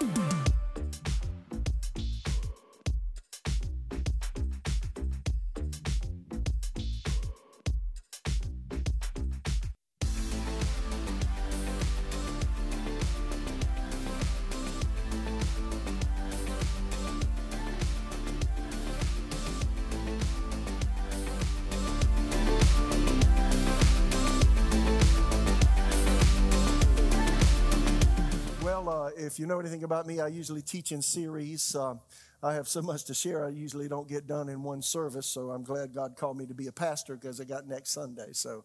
Mm-hmm. If you know anything about me, I usually teach in series. Uh, I have so much to share, I usually don't get done in one service. So I'm glad God called me to be a pastor because I got next Sunday. So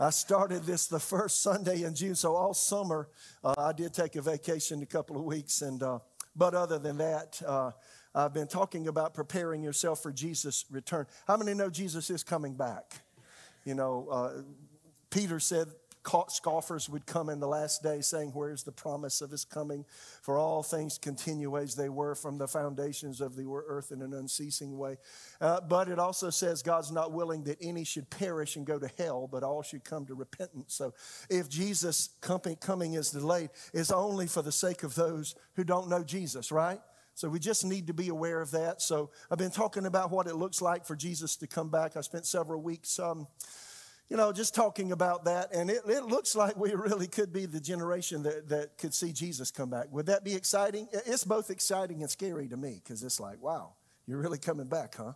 I started this the first Sunday in June. So all summer, uh, I did take a vacation a couple of weeks. And, uh, but other than that, uh, I've been talking about preparing yourself for Jesus' return. How many know Jesus is coming back? You know, uh, Peter said, scoffers would come in the last day saying, Where's the promise of his coming? For all things continue as they were from the foundations of the earth in an unceasing way. Uh, but it also says God's not willing that any should perish and go to hell, but all should come to repentance. So if Jesus' coming is delayed, it's only for the sake of those who don't know Jesus, right? So we just need to be aware of that. So I've been talking about what it looks like for Jesus to come back. I spent several weeks. Um, you know, just talking about that, and it, it looks like we really could be the generation that, that could see Jesus come back. Would that be exciting? It's both exciting and scary to me because it's like, wow, you're really coming back, huh?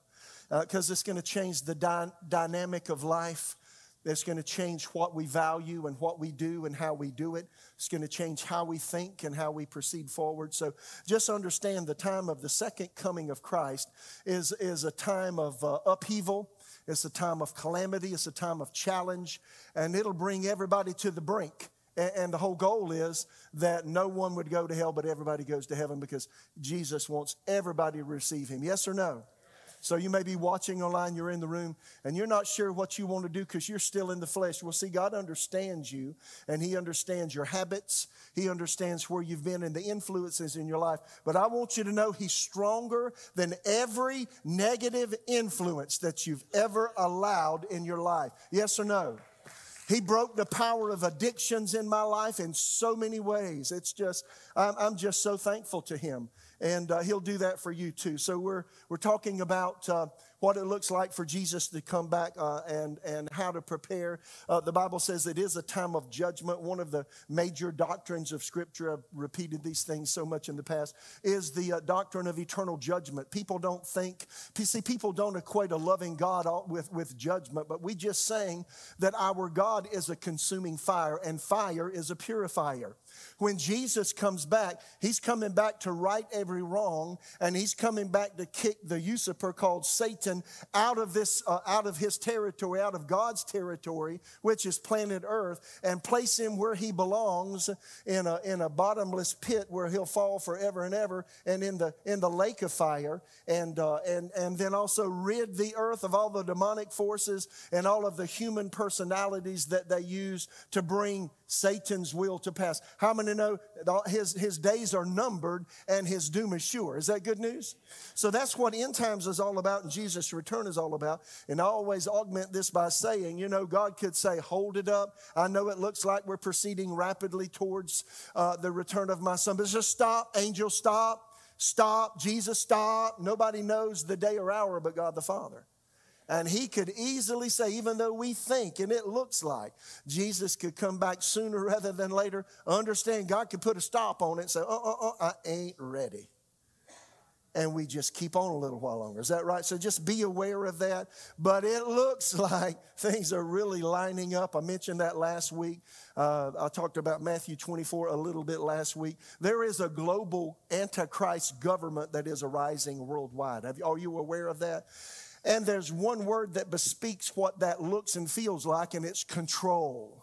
Because uh, it's going to change the dy- dynamic of life. It's going to change what we value and what we do and how we do it. It's going to change how we think and how we proceed forward. So just understand the time of the second coming of Christ is, is a time of uh, upheaval it's a time of calamity, it's a time of challenge, and it'll bring everybody to the brink. And the whole goal is that no one would go to hell, but everybody goes to heaven because Jesus wants everybody to receive him. Yes or no? So you may be watching online, you're in the room, and you're not sure what you want to do because you're still in the flesh. Well, see, God understands you, and He understands your habits. He understands where you've been and the influences in your life. But I want you to know He's stronger than every negative influence that you've ever allowed in your life. Yes or no? He broke the power of addictions in my life in so many ways. It's just, I'm, just so thankful to Him and uh, he'll do that for you too. So we're we're talking about uh, what it looks like for Jesus to come back uh, and and how to prepare. Uh, the Bible says it is a time of judgment. One of the major doctrines of Scripture, I've repeated these things so much in the past, is the uh, doctrine of eternal judgment. People don't think, see, people don't equate a loving God with with judgment, but we just saying that our God is a consuming fire, and fire is a purifier. When Jesus comes back, he's coming back to right every wrong, and he's coming back to kick the usurper called Satan out of this, uh, out of his territory, out of God's territory, which is planet Earth, and place him where he belongs in a, in a bottomless pit where he'll fall forever and ever, and in the in the lake of fire, and uh, and and then also rid the earth of all the demonic forces and all of the human personalities that they use to bring Satan's will to pass. How many know his, his days are numbered and his doom is sure? Is that good news? So that's what end times is all about and Jesus' return is all about. And I always augment this by saying, you know, God could say, hold it up. I know it looks like we're proceeding rapidly towards uh, the return of my son, but just stop, angel, stop. Stop, Jesus, stop. Nobody knows the day or hour but God the Father. And he could easily say, even though we think and it looks like Jesus could come back sooner rather than later, understand God could put a stop on it and say, uh uh uh, I ain't ready. And we just keep on a little while longer. Is that right? So just be aware of that. But it looks like things are really lining up. I mentioned that last week. Uh, I talked about Matthew 24 a little bit last week. There is a global antichrist government that is arising worldwide. Have, are you aware of that? And there's one word that bespeaks what that looks and feels like, and it's control.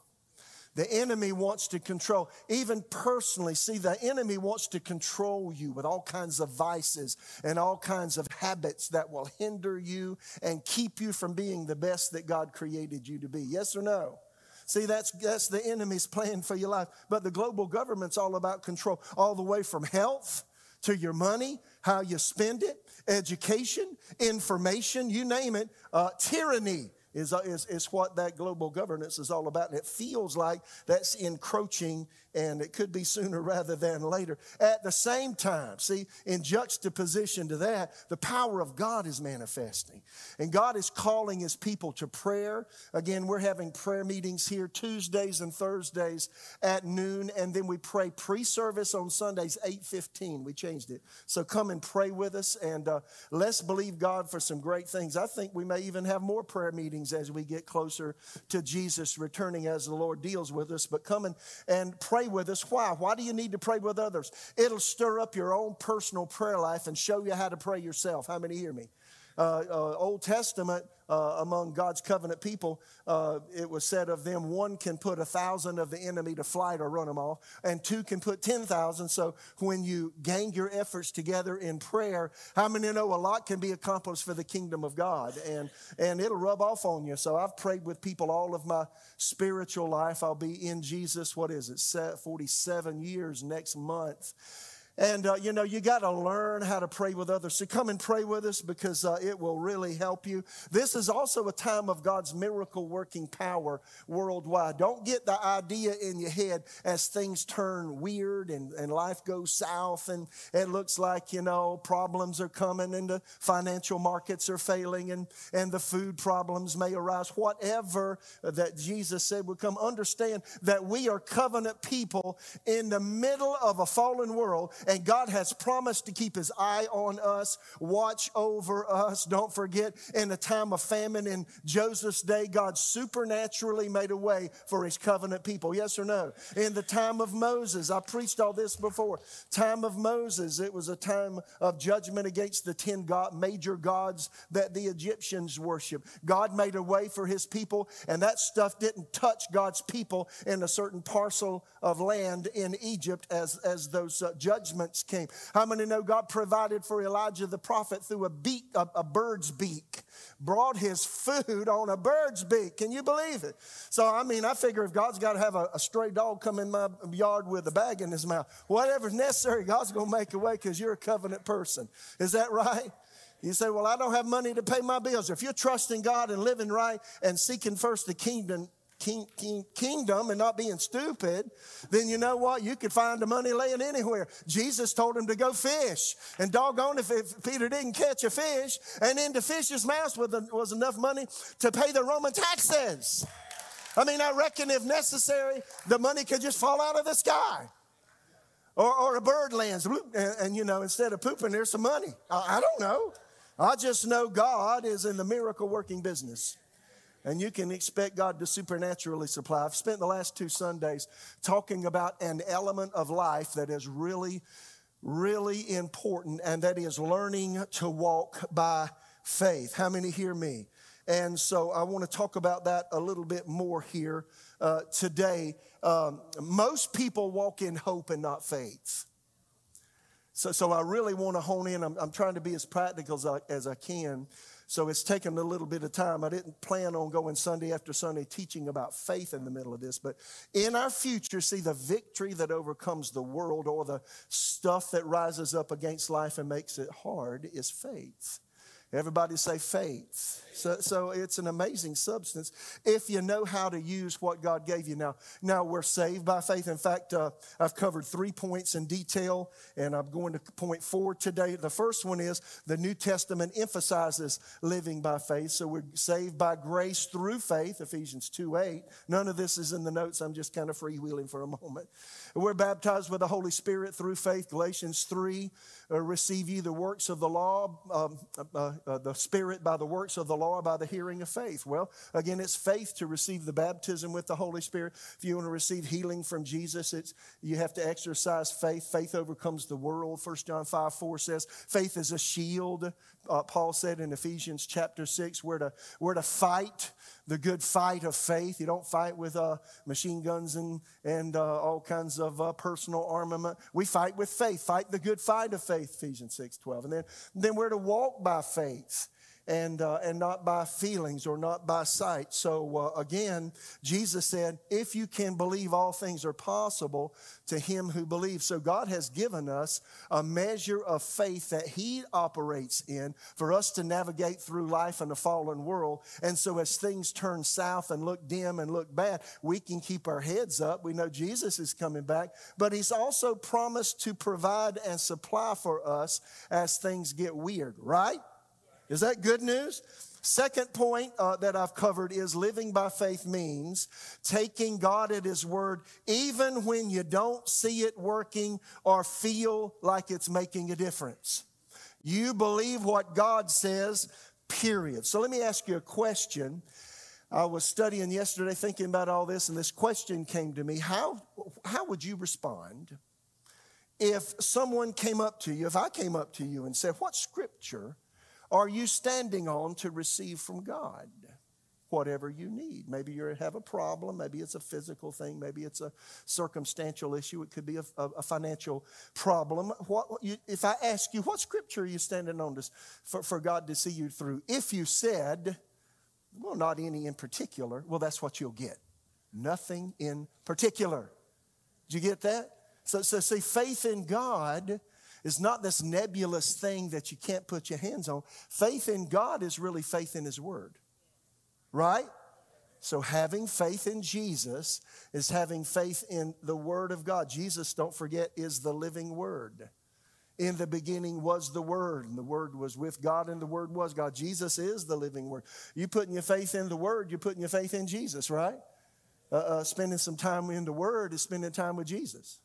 The enemy wants to control, even personally. See, the enemy wants to control you with all kinds of vices and all kinds of habits that will hinder you and keep you from being the best that God created you to be. Yes or no? See, that's, that's the enemy's plan for your life. But the global government's all about control, all the way from health to your money, how you spend it, education, information, you name it. Uh, tyranny is, uh, is, is what that global governance is all about. And it feels like that's encroaching and it could be sooner rather than later. At the same time, see, in juxtaposition to that, the power of God is manifesting. And God is calling his people to prayer. Again, we're having prayer meetings here Tuesdays and Thursdays at noon, and then we pray pre-service on Sundays, 8.15. We changed it. So come and pray with us, and uh, let's believe God for some great things. I think we may even have more prayer meetings as we get closer to Jesus returning as the Lord deals with us. But come and, and pray with us. Why? Why do you need to pray with others? It'll stir up your own personal prayer life and show you how to pray yourself. How many hear me? Uh, uh, Old Testament, uh, among God's covenant people, uh, it was said of them one can put a thousand of the enemy to flight or run them off, and two can put 10,000. So when you gang your efforts together in prayer, how many know a lot can be accomplished for the kingdom of God? And, and it'll rub off on you. So I've prayed with people all of my spiritual life. I'll be in Jesus, what is it, 47 years next month. And, uh, you know, you got to learn how to pray with others. So come and pray with us because uh, it will really help you. This is also a time of God's miracle working power worldwide. Don't get the idea in your head as things turn weird and, and life goes south and it looks like, you know, problems are coming and the financial markets are failing and, and the food problems may arise. Whatever that Jesus said would come, understand that we are covenant people in the middle of a fallen world and God has promised to keep his eye on us, watch over us. Don't forget, in the time of famine in Joseph's day, God supernaturally made a way for his covenant people. Yes or no? In the time of Moses, I preached all this before. Time of Moses, it was a time of judgment against the 10 God, major gods that the Egyptians worship. God made a way for his people, and that stuff didn't touch God's people in a certain parcel of land in Egypt as, as those uh, judgments judgments came. How many know God provided for Elijah the prophet through a beak, a, a bird's beak? Brought his food on a bird's beak. Can you believe it? So, I mean, I figure if God's got to have a, a stray dog come in my yard with a bag in his mouth, whatever's necessary, God's going to make a way because you're a covenant person. Is that right? You say, Well, I don't have money to pay my bills. If you're trusting God and living right and seeking first the kingdom, king, king, kingdom and not being stupid, then you know what? You could find the money laying anywhere. Jesus told him to go fish. And doggone if, if Peter didn't catch a fish, and in the fish's mouth was enough money to pay the Roman taxes. I mean, I reckon if necessary, the money could just fall out of the sky. Or, or a bird lands, and, and, you know, instead of pooping, there's some money. I, I don't know. I just know God is in the miracle working business and you can expect God to supernaturally supply. I've spent the last two Sundays talking about an element of life that is really, really important, and that is learning to walk by faith. How many hear me? And so I want to talk about that a little bit more here uh, today. Um, most people walk in hope and not faith. So, so I really want to hone in. I'm, I'm trying to be as practical as I, as I can so it's taken a little bit of time. I didn't plan on going Sunday after Sunday teaching about faith in the middle of this, but in our future, see the victory that overcomes the world or the stuff that rises up against life and makes it hard is faith. Everybody say faith. So, so it's an amazing substance if you know how to use what God gave you. Now, now we're saved by faith. In fact, uh, I've covered three points in detail, and I'm going to point four today. The first one is the New Testament emphasizes living by faith. So we're saved by grace through faith, Ephesians 2 8. None of this is in the notes. I'm just kind of freewheeling for a moment. We're baptized with the Holy Spirit through faith, Galatians 3 uh, receive ye the works of the law, um, uh, uh, the Spirit by the works of the law, by the hearing of faith. Well, again, it's faith to receive the baptism with the Holy Spirit. If you want to receive healing from Jesus, it's, you have to exercise faith. Faith overcomes the world. 1 John 5 4 says, faith is a shield. Uh, Paul said in Ephesians chapter 6, we're to, we're to fight the good fight of faith. You don't fight with uh, machine guns and, and uh, all kinds of uh, personal armament. We fight with faith. Fight the good fight of faith, Ephesians 6 12. And then, then we're to walk by faith. And, uh, and not by feelings or not by sight. So uh, again, Jesus said, if you can believe all things are possible to him who believes. So God has given us a measure of faith that he operates in for us to navigate through life in a fallen world. And so as things turn south and look dim and look bad, we can keep our heads up. We know Jesus is coming back, but he's also promised to provide and supply for us as things get weird, right? Is that good news? Second point uh, that I've covered is living by faith means taking God at His word even when you don't see it working or feel like it's making a difference. You believe what God says, period. So let me ask you a question. I was studying yesterday thinking about all this, and this question came to me How, how would you respond if someone came up to you, if I came up to you and said, What scripture? Are you standing on to receive from God? Whatever you need. Maybe you have a problem. Maybe it's a physical thing. Maybe it's a circumstantial issue. It could be a, a, financial problem. What, you, if I ask you, what scripture are you standing on to, for, for God to see you through? If you said, well, not any in particular, well, that's what you'll get. Nothing in particular. Did you get that? So, so see, faith in God is not this nebulous thing that you can't put your hands on. Faith in God is really faith in His Word, right? So, having faith in Jesus is having faith in the Word of God. Jesus, don't forget, is the living Word. In the beginning was the Word, and the Word was with God, and the Word was God. Jesus is the living Word. You putting your faith in the Word, you're putting your faith in Jesus, right? Uh, uh, spending some time in the Word is spending time with Jesus.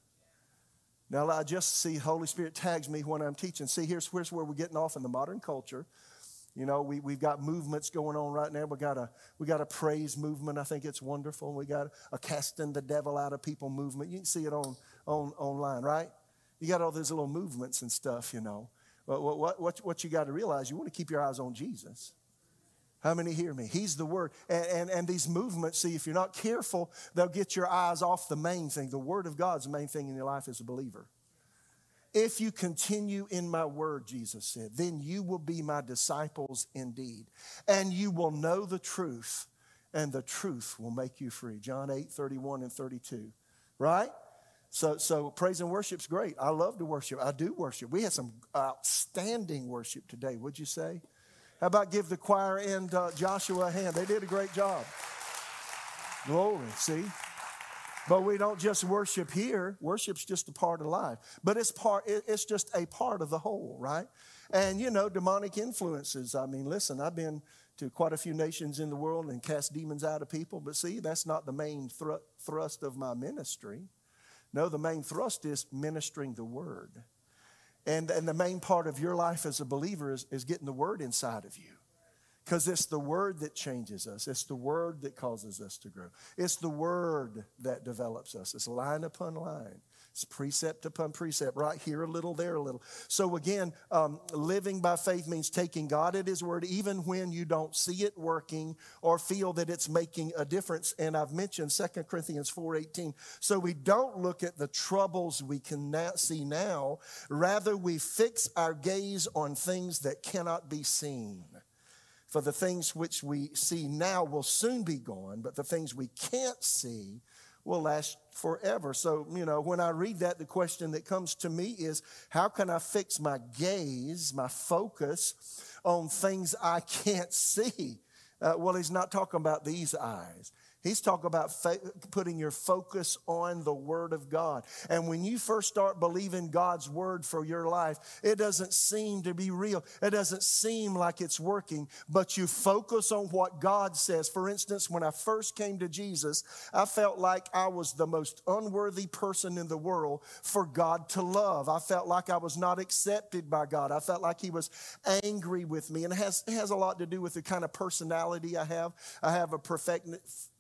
Now, I just see Holy Spirit tags me when I'm teaching. See, here's, here's where we're getting off in the modern culture. You know, we, we've got movements going on right now. We got a we got a praise movement. I think it's wonderful. We got a casting the devil out of people movement. You can see it on, on online, right? You got all these little movements and stuff, you know. But what, what, what, what you got to realize, you want to keep your eyes on Jesus. How many hear me? He's the Word. And, and, and, these movements, see, if you're not careful, they'll get your eyes off the main thing. The Word of God's main thing in your life as a believer. If you continue in my word, Jesus said, then you will be my disciples indeed. And you will know the truth, and the truth will make you free. John 8, 31 and 32. Right? So, so praise and worship's great. I love to worship. I do worship. We had some outstanding worship today, would you say? How about give the choir and uh, Joshua a hand? They did a great job. Glory, see? But we don't just worship here. Worship's just a part of life. But it's part it's just a part of the whole, right? And you know, demonic influences. I mean, listen, I've been to quite a few nations in the world and cast demons out of people, but see, that's not the main thr- thrust of my ministry. No, the main thrust is ministering the word. And, and the main part of your life as a believer is, is getting the word inside of you. Because it's the word that changes us. It's the word that causes us to grow. It's the word that develops us. It's line upon line. It's precept upon precept, right here a little, there a little. So again, um, living by faith means taking God at His word, even when you don't see it working or feel that it's making a difference. And I've mentioned 2 Corinthians 4:18. So we don't look at the troubles we can now see now, rather we fix our gaze on things that cannot be seen. For the things which we see now will soon be gone, but the things we can't see will last forever. So, you know, when I read that, the question that comes to me is how can I fix my gaze, my focus on things I can't see? Uh, well, he's not talking about these eyes. He's talking about fa- putting your focus on the Word of God. And when you first start believing God's Word for your life, it doesn't seem to be real. It doesn't seem like it's working, but you focus on what God says. For instance, when I first came to Jesus, I felt like I was the most unworthy person in the world for God to love. I felt like I was not accepted by God. I felt like He was angry with me. And it has, it has a lot to do with the kind of personality I have. I have a perfect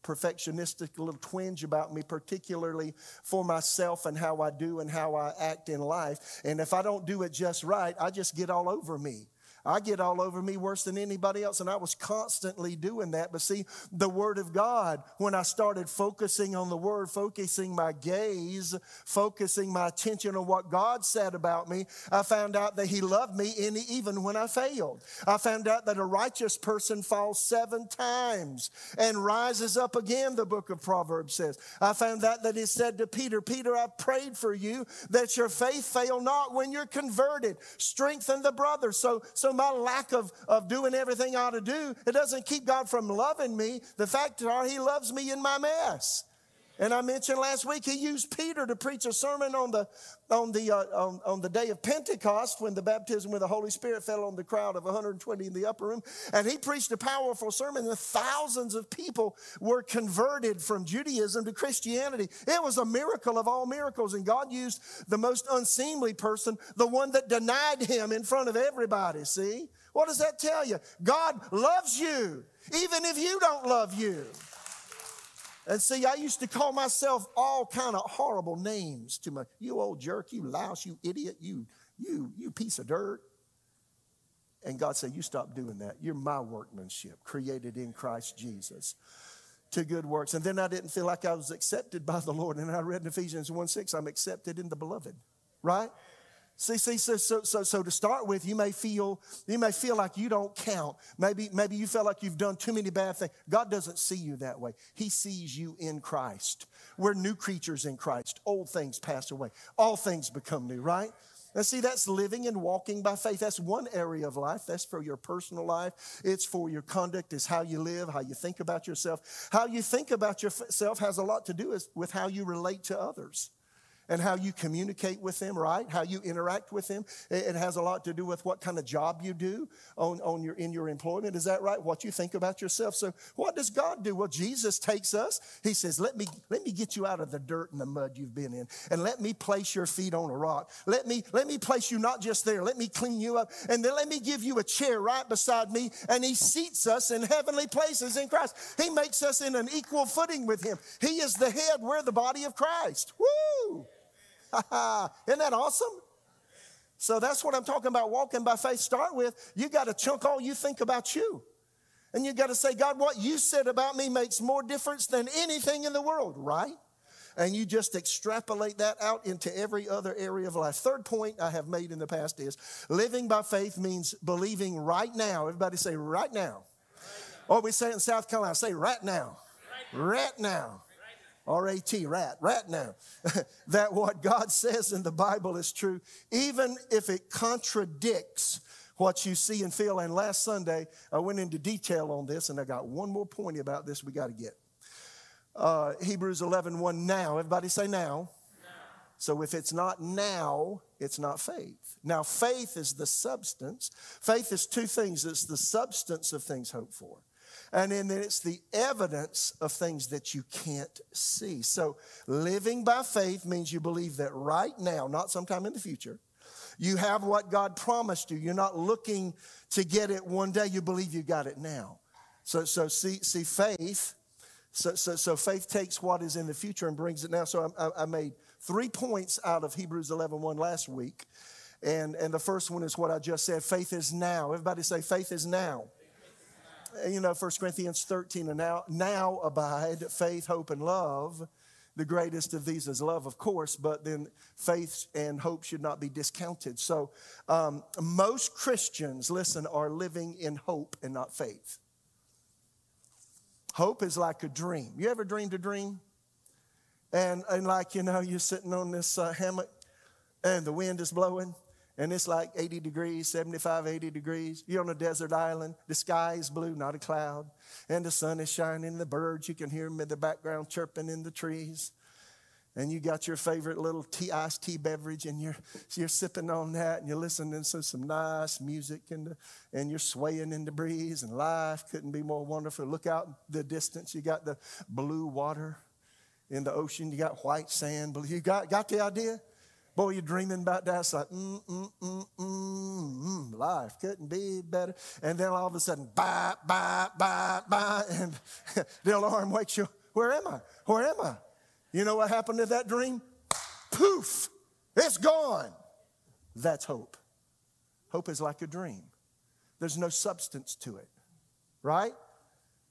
perfectionistic little twinge about me, particularly for myself and how I do and how I act in life. And if I don't do it just right, I just get all over me. I get all over me worse than anybody else. And I was constantly doing that. But see, the Word of God, when I started focusing on the Word, focusing my gaze, focusing my attention on what God said about me, I found out that He loved me even when I failed. I found out that a righteous person falls seven times and rises up again, the book of Proverbs says. I found out that He said to Peter, Peter, I prayed for you that your faith fail not when you're converted. Strengthen the brother. So, so my lack of, of doing everything I ought to do, it doesn't keep God from loving me. The fact is, He loves me in my mess. And I mentioned last week he used Peter to preach a sermon on the on the uh, on, on, the day of Pentecost when the baptism with the Holy Spirit fell on the crowd of 120 in the upper room, and he preached a powerful sermon. And thousands of people were converted from Judaism to Christianity. It was a miracle of all miracles, and God used the most unseemly person, the one that denied Him in front of everybody. See, what does that tell you? God loves you, even if you don't love you. And see, I used to call myself all kind of horrible names to my, you old jerk, you louse, you idiot, you, you, you piece of dirt. And God said, you stop doing that. You're my workmanship, created in Christ Jesus to good works. And then I didn't feel like I was accepted by the Lord. And I read in Ephesians 1 6, I'm accepted in the beloved, right? See, see, so, so, so, so to start with, you may feel you may feel like you don't count. Maybe, maybe you feel like you've done too many bad things. God doesn't see you that way. He sees you in Christ. We're new creatures in Christ. Old things pass away. All things become new, right? And see, that's living and walking by faith. That's one area of life. That's for your personal life. It's for your conduct, is how you live, how you think about yourself. How you think about yourself has a lot to do with how you relate to others and how you communicate with them, right? How you interact with them. It has a lot to do with what kind of job you do on, on your, in your employment. Is that right? What you think about yourself. So what does God do? Well, Jesus takes us. He says, let me, let me get you out of the dirt and the mud you've been in and let me place your feet on a rock. Let me, let me place you not just there. Let me clean you up and then let me give you a chair right beside me and he seats us in heavenly places in Christ. He makes us in an equal footing with him. He is the head. We're the body of Christ. Woo! Isn't that awesome? So that's what I'm talking about walking by faith. Start with you got to chunk all you think about you. And you got to say, God, what you said about me makes more difference than anything in the world, right? And you just extrapolate that out into every other area of life. Third point I have made in the past is living by faith means believing right now. Everybody say right now. Or we say it in South Carolina, say right now. Right now. R A T, rat, rat now, that what God says in the Bible is true, even if it contradicts what you see and feel. And last Sunday, I went into detail on this, and I got one more point about this we got to get. Uh, Hebrews 11, 1 now. Everybody say now. now. So if it's not now, it's not faith. Now, faith is the substance. Faith is two things it's the substance of things hoped for and then it's the evidence of things that you can't see. So living by faith means you believe that right now, not sometime in the future, you have what God promised you. You're not looking to get it one day, you believe you got it now. So, so see, see faith. So, so, so faith takes what is in the future and brings it now. So I, I made three points out of Hebrews 11 1 last week. And, and the first one is what I just said faith is now. Everybody say, faith is now you know, 1 Corinthians 13, and now, now abide faith, hope, and love. The greatest of these is love, of course, but then faith and hope should not be discounted. So, um, most Christians, listen, are living in hope and not faith. Hope is like a dream. You ever dreamed a dream? And, and like, you know, you're sitting on this uh, hammock and the wind is blowing and it's like 80 degrees, 75, 80 degrees. You're on a desert island. The sky is blue, not a cloud. And the sun is shining. The birds, you can hear them in the background chirping in the trees. And you got your favorite little tea, iced tea beverage, and you're, you're sipping on that, and you're listening to some nice music, and, and you're swaying in the breeze, and life couldn't be more wonderful. Look out the distance. You got the blue water in the ocean. You got white sand. You got, got the idea? Boy, you're dreaming about that. It's like, mm, mm, mm, mm, mm, life couldn't be better. And then all of a sudden, bye, bye, bye, bye. And the alarm wakes you. Where am I? Where am I? You know what happened to that dream? Poof, it's gone. That's hope. Hope is like a dream. there's no substance to it, right?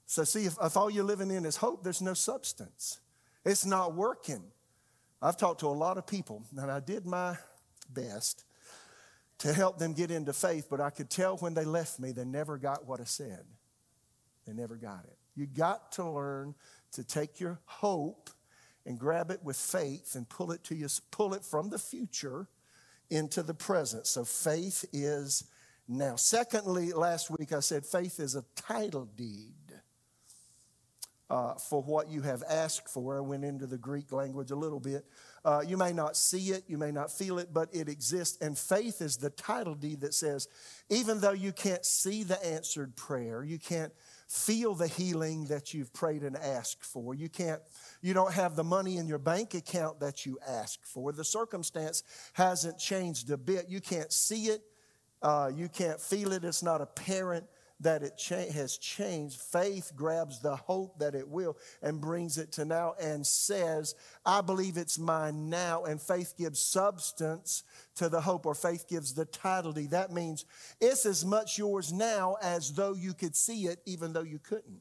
So, see, if, if all you're living in is hope, there's no substance. It's not working. I've talked to a lot of people, and I did my best to help them get into faith, but I could tell when they left me, they never got what I said. They never got it. You got to learn to take your hope and grab it with faith and pull it to you, pull it from the future into the present. So faith is now. Secondly, last week I said faith is a title deed. Uh, for what you have asked for. I went into the Greek language a little bit. Uh, you may not see it, you may not feel it, but it exists. And faith is the title deed that says, even though you can't see the answered prayer, you can't feel the healing that you've prayed and asked for. You can't you don't have the money in your bank account that you asked for. The circumstance hasn't changed a bit. You can't see it. Uh, you can't feel it. It's not apparent that it cha- has changed. Faith grabs the hope that it will and brings it to now and says, I believe it's mine now. And faith gives substance to the hope, or faith gives the title. That means it's as much yours now as though you could see it, even though you couldn't.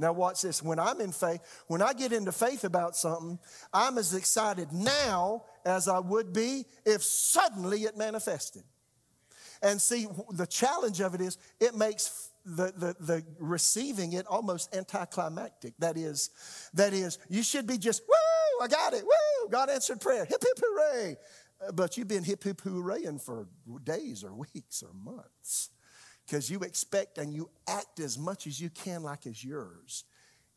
Now, watch this. When I'm in faith, when I get into faith about something, I'm as excited now as I would be if suddenly it manifested. And see, the challenge of it is it makes the, the, the receiving it almost anticlimactic. That is, that is, you should be just, woo, I got it, woo, God answered prayer, hip hip hooray. Uh, but you've been hip hip hooraying for days or weeks or months because you expect and you act as much as you can like it's yours,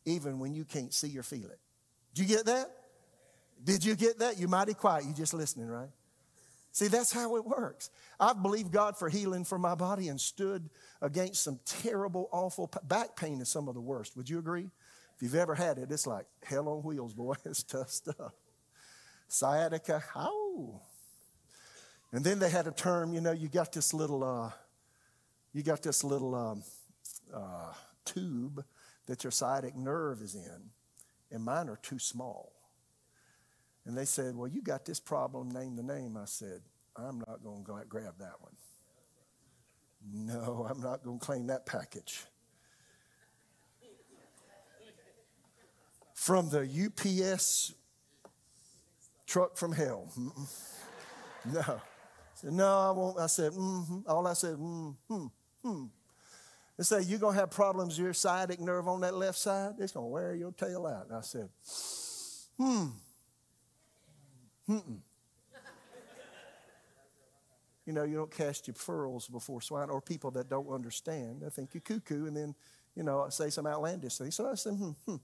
even when you can't see or feel it. Do you get that? Did you get that? You're mighty quiet. You're just listening, right? See, that's how it works. I've believed God for healing for my body and stood against some terrible, awful back pain is some of the worst. Would you agree? If you've ever had it, it's like hell on wheels, boy. It's tough stuff. Sciatica, ow. And then they had a term, you know, you got this little, uh, you got this little um, uh, tube that your sciatic nerve is in, and mine are too small. And they said, Well, you got this problem, name the name. I said, I'm not going to grab that one. No, I'm not going to claim that package. From the UPS truck from hell. no. I said, no, I won't. I said, mm-hmm. All I said, mm-hmm, hmm. They say, you're going to have problems with your sciatic nerve on that left side. It's going to wear your tail out. And I said, hmm. Mm-mm. you know, you don't cast your pearls before swine or people that don't understand. I think you're cuckoo and then, you know, say some outlandish thing. So I said, hmm, hmm.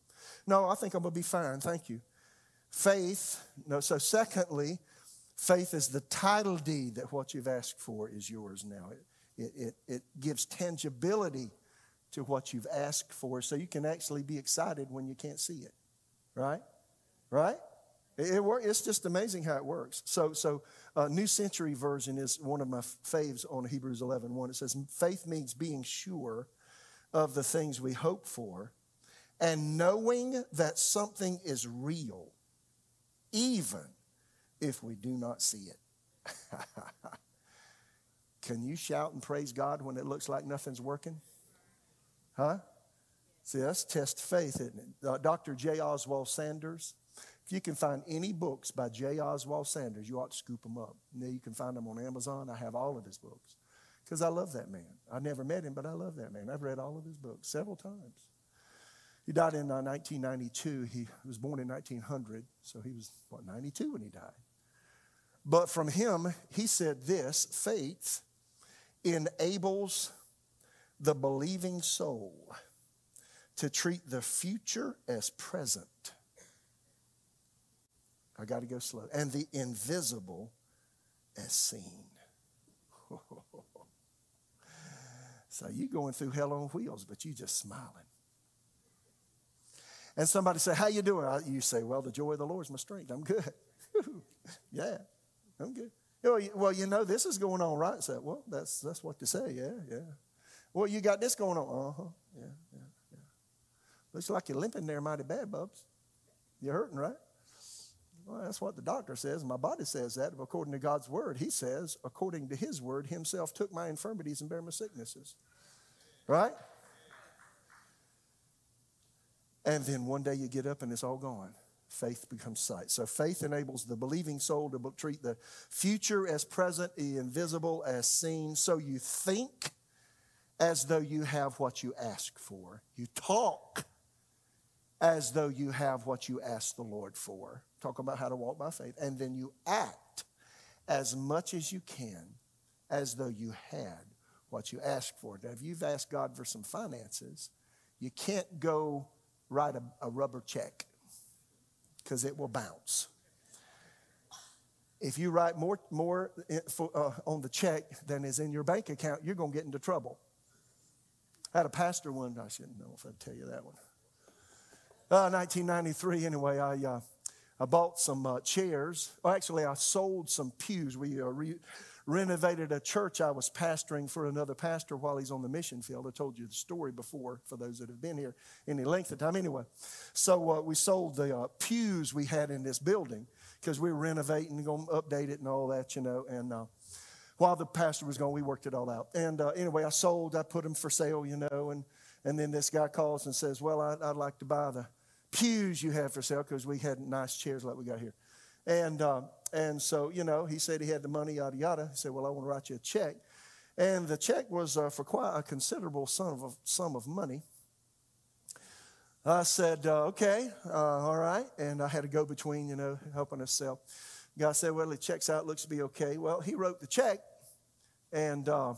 No, I think I'm going to be fine. Thank you. Faith, no, so secondly, faith is the title deed that what you've asked for is yours now. It, it, it, it gives tangibility to what you've asked for so you can actually be excited when you can't see it. Right? Right? It, work, it's just amazing how it works. So, so uh, New Century Version is one of my faves on Hebrews 11 1. It says, Faith means being sure of the things we hope for and knowing that something is real, even if we do not see it. Can you shout and praise God when it looks like nothing's working? Huh? See, that's test faith, isn't it? Uh, Dr. J. Oswald Sanders if you can find any books by J. Oswald Sanders, you ought to scoop them up. Now you can find them on Amazon. I have all of his books because I love that man. I never met him, but I love that man. I've read all of his books several times. He died in uh, 1992. He was born in 1900, so he was, what, 92 when he died. But from him, he said this faith enables the believing soul to treat the future as present I got to go slow. And the invisible as seen. so you're going through hell on wheels, but you're just smiling. And somebody say, "How you doing?" You say, "Well, the joy of the Lord is my strength. I'm good." yeah, I'm good. Well, you know this is going on, right? So, well, that's that's what to say. Yeah, yeah. Well, you got this going on. Uh huh. Yeah, yeah, yeah. Looks like you're limping there mighty bad, Bubs. You're hurting, right? Well, that's what the doctor says. My body says that. But according to God's word, He says, according to His word, Himself took my infirmities and bare my sicknesses. Right? And then one day you get up and it's all gone. Faith becomes sight. So faith enables the believing soul to treat the future as present, the invisible as seen. So you think as though you have what you ask for. You talk as though you have what you ask the Lord for. Talk about how to walk by faith. And then you act as much as you can as though you had what you asked for. Now, if you've asked God for some finances, you can't go write a, a rubber check because it will bounce. If you write more, more for, uh, on the check than is in your bank account, you're going to get into trouble. I had a pastor one, I shouldn't know if I'd tell you that one. Uh, 1993, anyway, I, uh, I bought some uh, chairs. Well, actually, I sold some pews. We uh, re- renovated a church I was pastoring for another pastor while he's on the mission field. I told you the story before for those that have been here any length of time. Anyway, so uh, we sold the uh, pews we had in this building because we were renovating, going to update it and all that, you know. And uh, while the pastor was gone, we worked it all out. And uh, anyway, I sold, I put them for sale, you know. And, and then this guy calls and says, Well, I'd, I'd like to buy the pews you have for sale because we had nice chairs like we got here. And, uh, and so, you know, he said he had the money, yada, yada. He said, Well, I want to write you a check. And the check was uh, for quite a considerable sum of, sum of money. I said, uh, Okay, uh, all right. And I had to go between, you know, helping us sell. Guy said, Well, the checks out, looks to be okay. Well, he wrote the check. And, uh,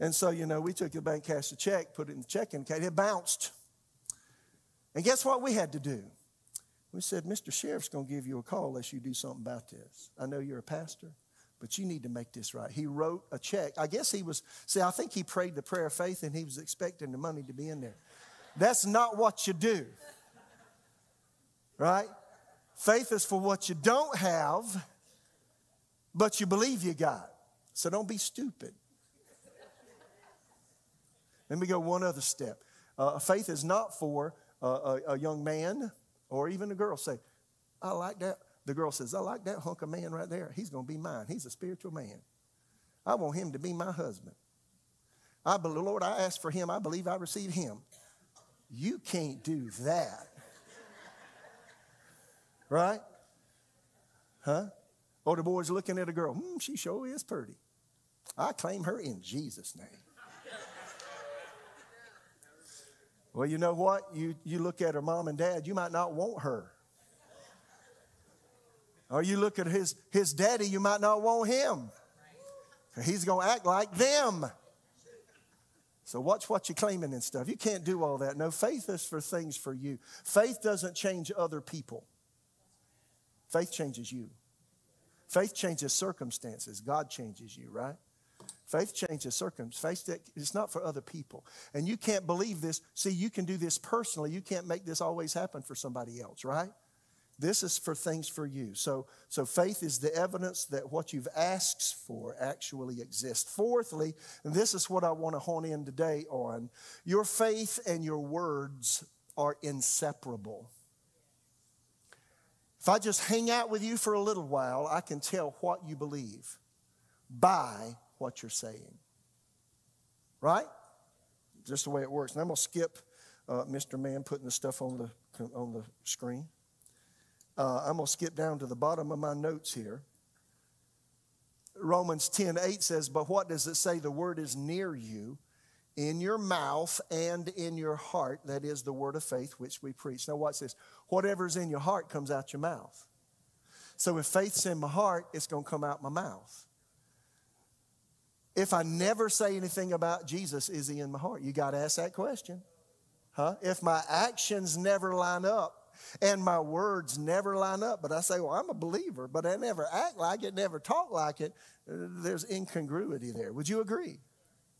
and so, you know, we took the bank, cashed the check, put it in the checking account. It bounced. And guess what we had to do? We said, Mr. Sheriff's going to give you a call unless you do something about this. I know you're a pastor, but you need to make this right. He wrote a check. I guess he was, see, I think he prayed the prayer of faith and he was expecting the money to be in there. That's not what you do, right? Faith is for what you don't have, but you believe you got. So don't be stupid. Let me go one other step. Uh, faith is not for uh, a, a young man or even a girl say, I like that. The girl says, I like that hunk of man right there. He's going to be mine. He's a spiritual man. I want him to be my husband. I believe, Lord, I ask for him. I believe I receive him. You can't do that. right? Huh? Or the boy's looking at a girl. Hmm, she sure is pretty. I claim her in Jesus' name. Well, you know what? You, you look at her mom and dad, you might not want her. Or you look at his, his daddy, you might not want him. He's going to act like them. So watch what you're claiming and stuff. You can't do all that. No, faith is for things for you. Faith doesn't change other people. Faith changes you. Faith changes circumstances. God changes you, right? Faith changes circumstances. Faith it's not for other people. And you can't believe this. See, you can do this personally. You can't make this always happen for somebody else, right? This is for things for you. So, so faith is the evidence that what you've asked for actually exists. Fourthly, and this is what I want to hone in today on your faith and your words are inseparable. If I just hang out with you for a little while, I can tell what you believe by what you're saying. Right? Just the way it works. And I'm going to skip uh, Mr. Man putting the stuff on the, on the screen. Uh, I'm going to skip down to the bottom of my notes here. Romans 10 8 says, But what does it say? The word is near you, in your mouth and in your heart. That is the word of faith which we preach. Now, watch this. Whatever's in your heart comes out your mouth. So if faith's in my heart, it's going to come out my mouth. If I never say anything about Jesus, is he in my heart? You got to ask that question. Huh? If my actions never line up and my words never line up, but I say, well, I'm a believer, but I never act like it, never talk like it, uh, there's incongruity there. Would you agree?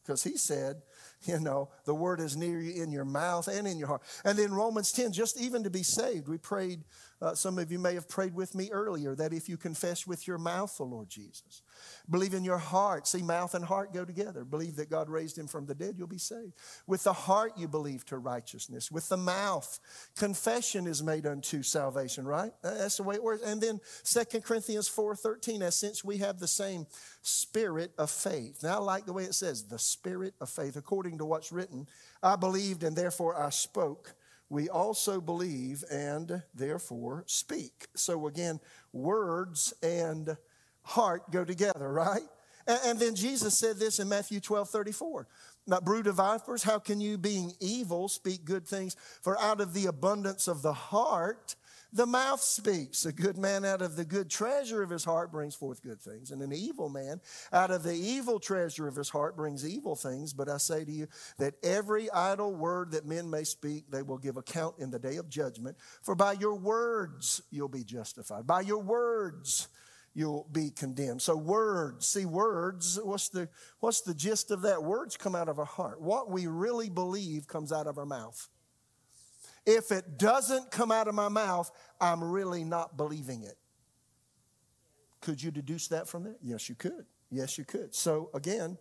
Because he said, you know, the word is near you in your mouth and in your heart. And then Romans 10, just even to be saved, we prayed uh, some of you may have prayed with me earlier that if you confess with your mouth the Lord Jesus, believe in your heart, see, mouth and heart go together. Believe that God raised him from the dead, you'll be saved. With the heart, you believe to righteousness. With the mouth, confession is made unto salvation, right? That's the way it works. And then 2 Corinthians 4 13, as since we have the same spirit of faith. Now, I like the way it says, the spirit of faith. According to what's written, I believed and therefore I spoke we also believe and therefore speak. So again, words and heart go together, right? And, then Jesus said this in Matthew 12 34. Now, brood of vipers, how can you, being evil, speak good things? For out of the abundance of the heart, the mouth speaks. A good man out of the good treasure of his heart brings forth good things, and an evil man out of the evil treasure of his heart brings evil things. But I say to you that every idle word that men may speak, they will give account in the day of judgment. For by your words you'll be justified. By your words you'll be condemned. So words, see words, what's the what's the gist of that? Words come out of our heart. What we really believe comes out of our mouth. If it doesn't come out of my mouth, I'm really not believing it. Could you deduce that from that? Yes, you could. Yes, you could. So again,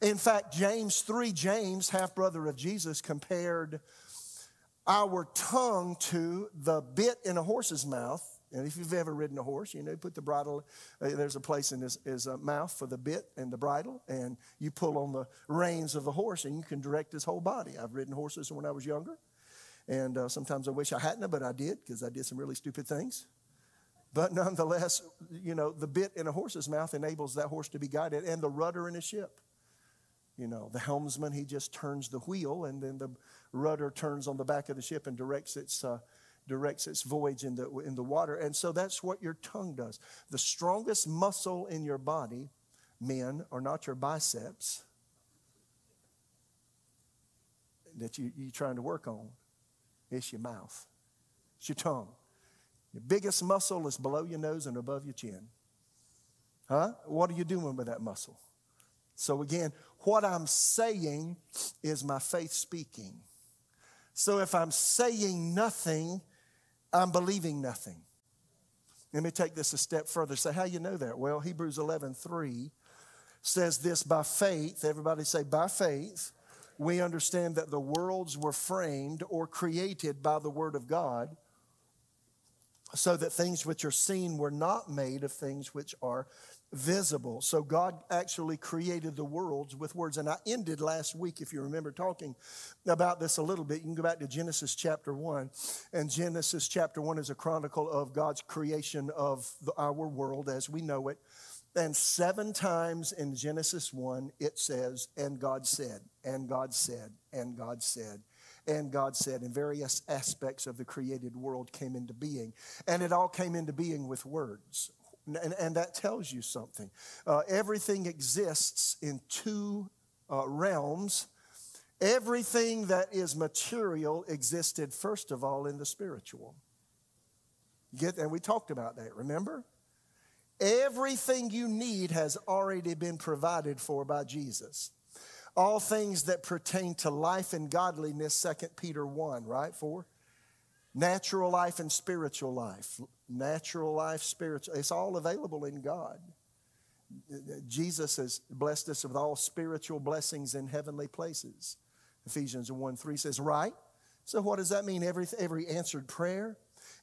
in fact, James 3, James, half brother of Jesus, compared our tongue to the bit in a horse's mouth. And if you've ever ridden a horse, you know, put the bridle, uh, there's a place in his, his uh, mouth for the bit and the bridle, and you pull on the reins of the horse and you can direct his whole body. I've ridden horses when I was younger. And uh, sometimes I wish I hadn't, but I did because I did some really stupid things. But nonetheless, you know, the bit in a horse's mouth enables that horse to be guided, and the rudder in a ship. You know, the helmsman, he just turns the wheel, and then the rudder turns on the back of the ship and directs its, uh, directs its voyage in the, in the water. And so that's what your tongue does. The strongest muscle in your body, men, are not your biceps that you, you're trying to work on. It's your mouth, it's your tongue. Your biggest muscle is below your nose and above your chin. Huh? What are you doing with that muscle? So, again, what I'm saying is my faith speaking. So, if I'm saying nothing, I'm believing nothing. Let me take this a step further. Say, how you know that? Well, Hebrews 11 3 says this by faith. Everybody say, by faith we understand that the worlds were framed or created by the Word of God, so that things which are seen were not made of things which are visible. So God actually created the worlds with words. And I ended last week, if you remember talking about this a little bit. You can go back to Genesis chapter 1. And Genesis chapter 1 is a chronicle of God's creation of the, our world as we know it. And seven times in Genesis 1, it says, and God said, and God said, and God said, and God said, and various aspects of the created world came into being. And it all came into being with words. And, and that tells you something. Uh, everything exists in two uh, realms. Everything that is material existed, first of all, in the spiritual. Get, and we talked about that, remember? Everything you need has already been provided for by Jesus. All things that pertain to life and godliness, 2 Peter 1, right? 4. Natural life and spiritual life. Natural life, spiritual. It's all available in God. Jesus has blessed us with all spiritual blessings in heavenly places. Ephesians 1 3 says, right? So, what does that mean? Every, every answered prayer,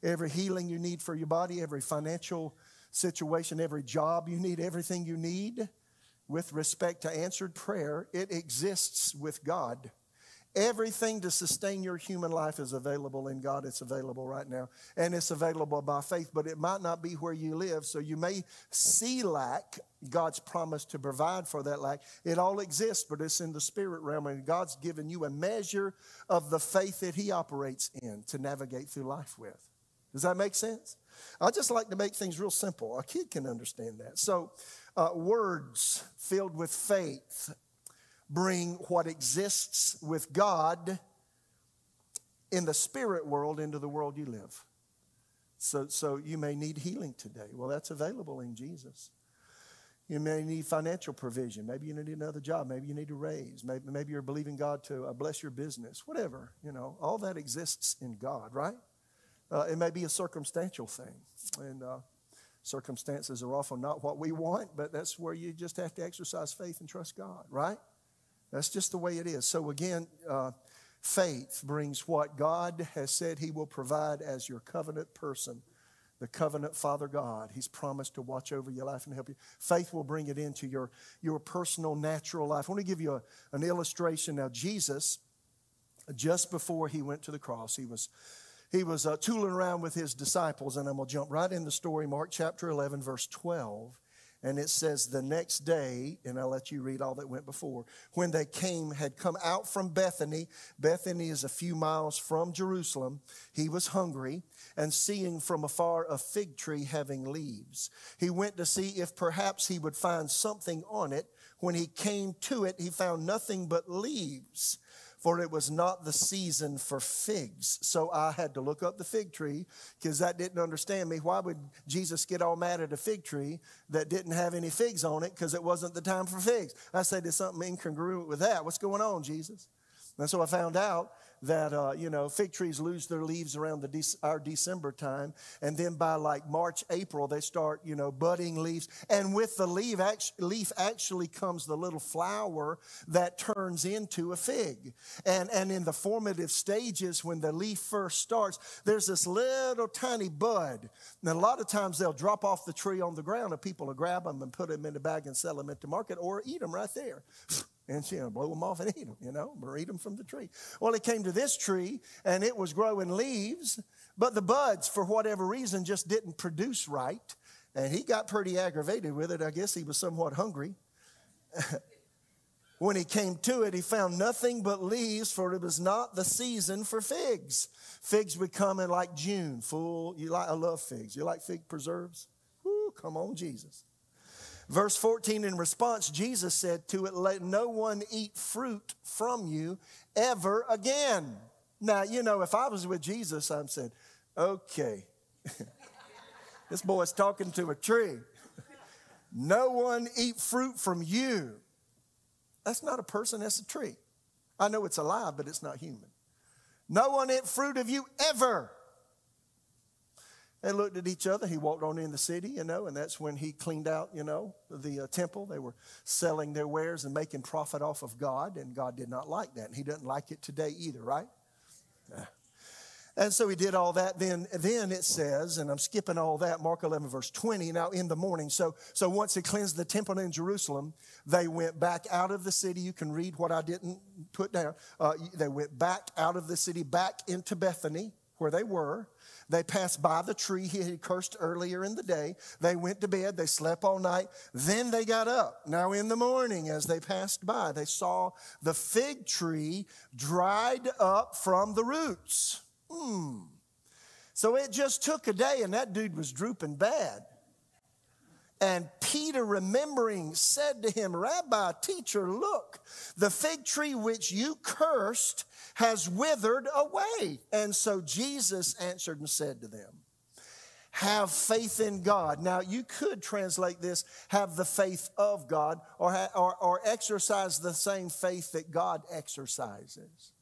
every healing you need for your body, every financial situation, every job you need, everything you need with respect to answered prayer, it exists with God. Everything to sustain your human life is available in God. It's available right now. And it's available by faith, but it might not be where you live. So you may see lack, God's promise to provide for that lack. It all exists, but it's in the spirit realm. And God's given you a measure of the faith that He operates in to navigate through life with. Does that make sense? I just like to make things real simple. A kid can understand that. So, uh, words filled with faith bring what exists with God in the spirit world into the world you live. So, so you may need healing today. Well, that's available in Jesus. You may need financial provision. Maybe you need another job. Maybe you need a raise. Maybe, maybe you're believing God to uh, bless your business. Whatever, you know, all that exists in God, right? Uh, it may be a circumstantial thing. And uh, circumstances are often not what we want, but that's where you just have to exercise faith and trust God, right? That's just the way it is. So, again, uh, faith brings what God has said He will provide as your covenant person, the covenant Father God. He's promised to watch over your life and help you. Faith will bring it into your, your personal, natural life. I want to give you a, an illustration. Now, Jesus, just before He went to the cross, He was he was uh, tooling around with his disciples, and I'm going to jump right in the story, Mark chapter 11, verse 12. And it says, the next day, and I'll let you read all that went before, when they came, had come out from Bethany. Bethany is a few miles from Jerusalem. He was hungry, and seeing from afar a fig tree having leaves, he went to see if perhaps he would find something on it. When he came to it, he found nothing but leaves for it was not the season for figs. So I had to look up the fig tree because that didn't understand me. Why would Jesus get all mad at a fig tree that didn't have any figs on it because it wasn't the time for figs? I said, there's something incongruent with that. What's going on, Jesus? And so I found out that uh, you know fig trees lose their leaves around the De- our December time, and then by like March, April, they start you know budding leaves, and with the leaf, act- leaf actually comes the little flower that turns into a fig, and and in the formative stages when the leaf first starts, there's this little tiny bud, and a lot of times they'll drop off the tree on the ground, and people will grab them and put them in the bag and sell them at the market, or eat them right there and know, blow them off and eat them, you know, or eat them from the tree. Well, he came to this tree and it was growing leaves, but the buds, for whatever reason, just didn't produce right. And he got pretty aggravated with it. I guess he was somewhat hungry. when he came to it, he found nothing but leaves, for it was not the season for figs. Figs would come in like June, full. You like? I love figs. You like fig preserves? Come on, Jesus. Verse 14, in response, Jesus said to it, Let no one eat fruit from you ever again. Now, you know, if I was with Jesus, I'm saying, Okay, this boy's talking to a tree. no one eat fruit from you. That's not a person, that's a tree. I know it's alive, but it's not human. No one eat fruit of you ever. They looked at each other. He walked on in the city, you know, and that's when he cleaned out, you know, the uh, temple. They were selling their wares and making profit off of God, and God did not like that. And he doesn't like it today either, right? And so he did all that. Then, then it says, and I'm skipping all that, Mark 11, verse 20, now in the morning. So, so once he cleansed the temple in Jerusalem, they went back out of the city. You can read what I didn't put down. Uh, they went back out of the city, back into Bethany, where they were. They passed by the tree he had cursed earlier in the day. They went to bed. They slept all night. Then they got up. Now, in the morning, as they passed by, they saw the fig tree dried up from the roots. Hmm. So it just took a day, and that dude was drooping bad. And Peter, remembering, said to him, Rabbi, teacher, look, the fig tree which you cursed has withered away. And so Jesus answered and said to them, have faith in God. Now, you could translate this, have the faith of God, or, or, or exercise the same faith that God exercises.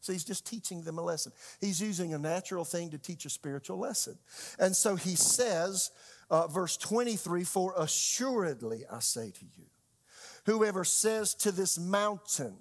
So he's just teaching them a lesson. He's using a natural thing to teach a spiritual lesson. And so he says, uh, verse 23 For assuredly I say to you, whoever says to this mountain,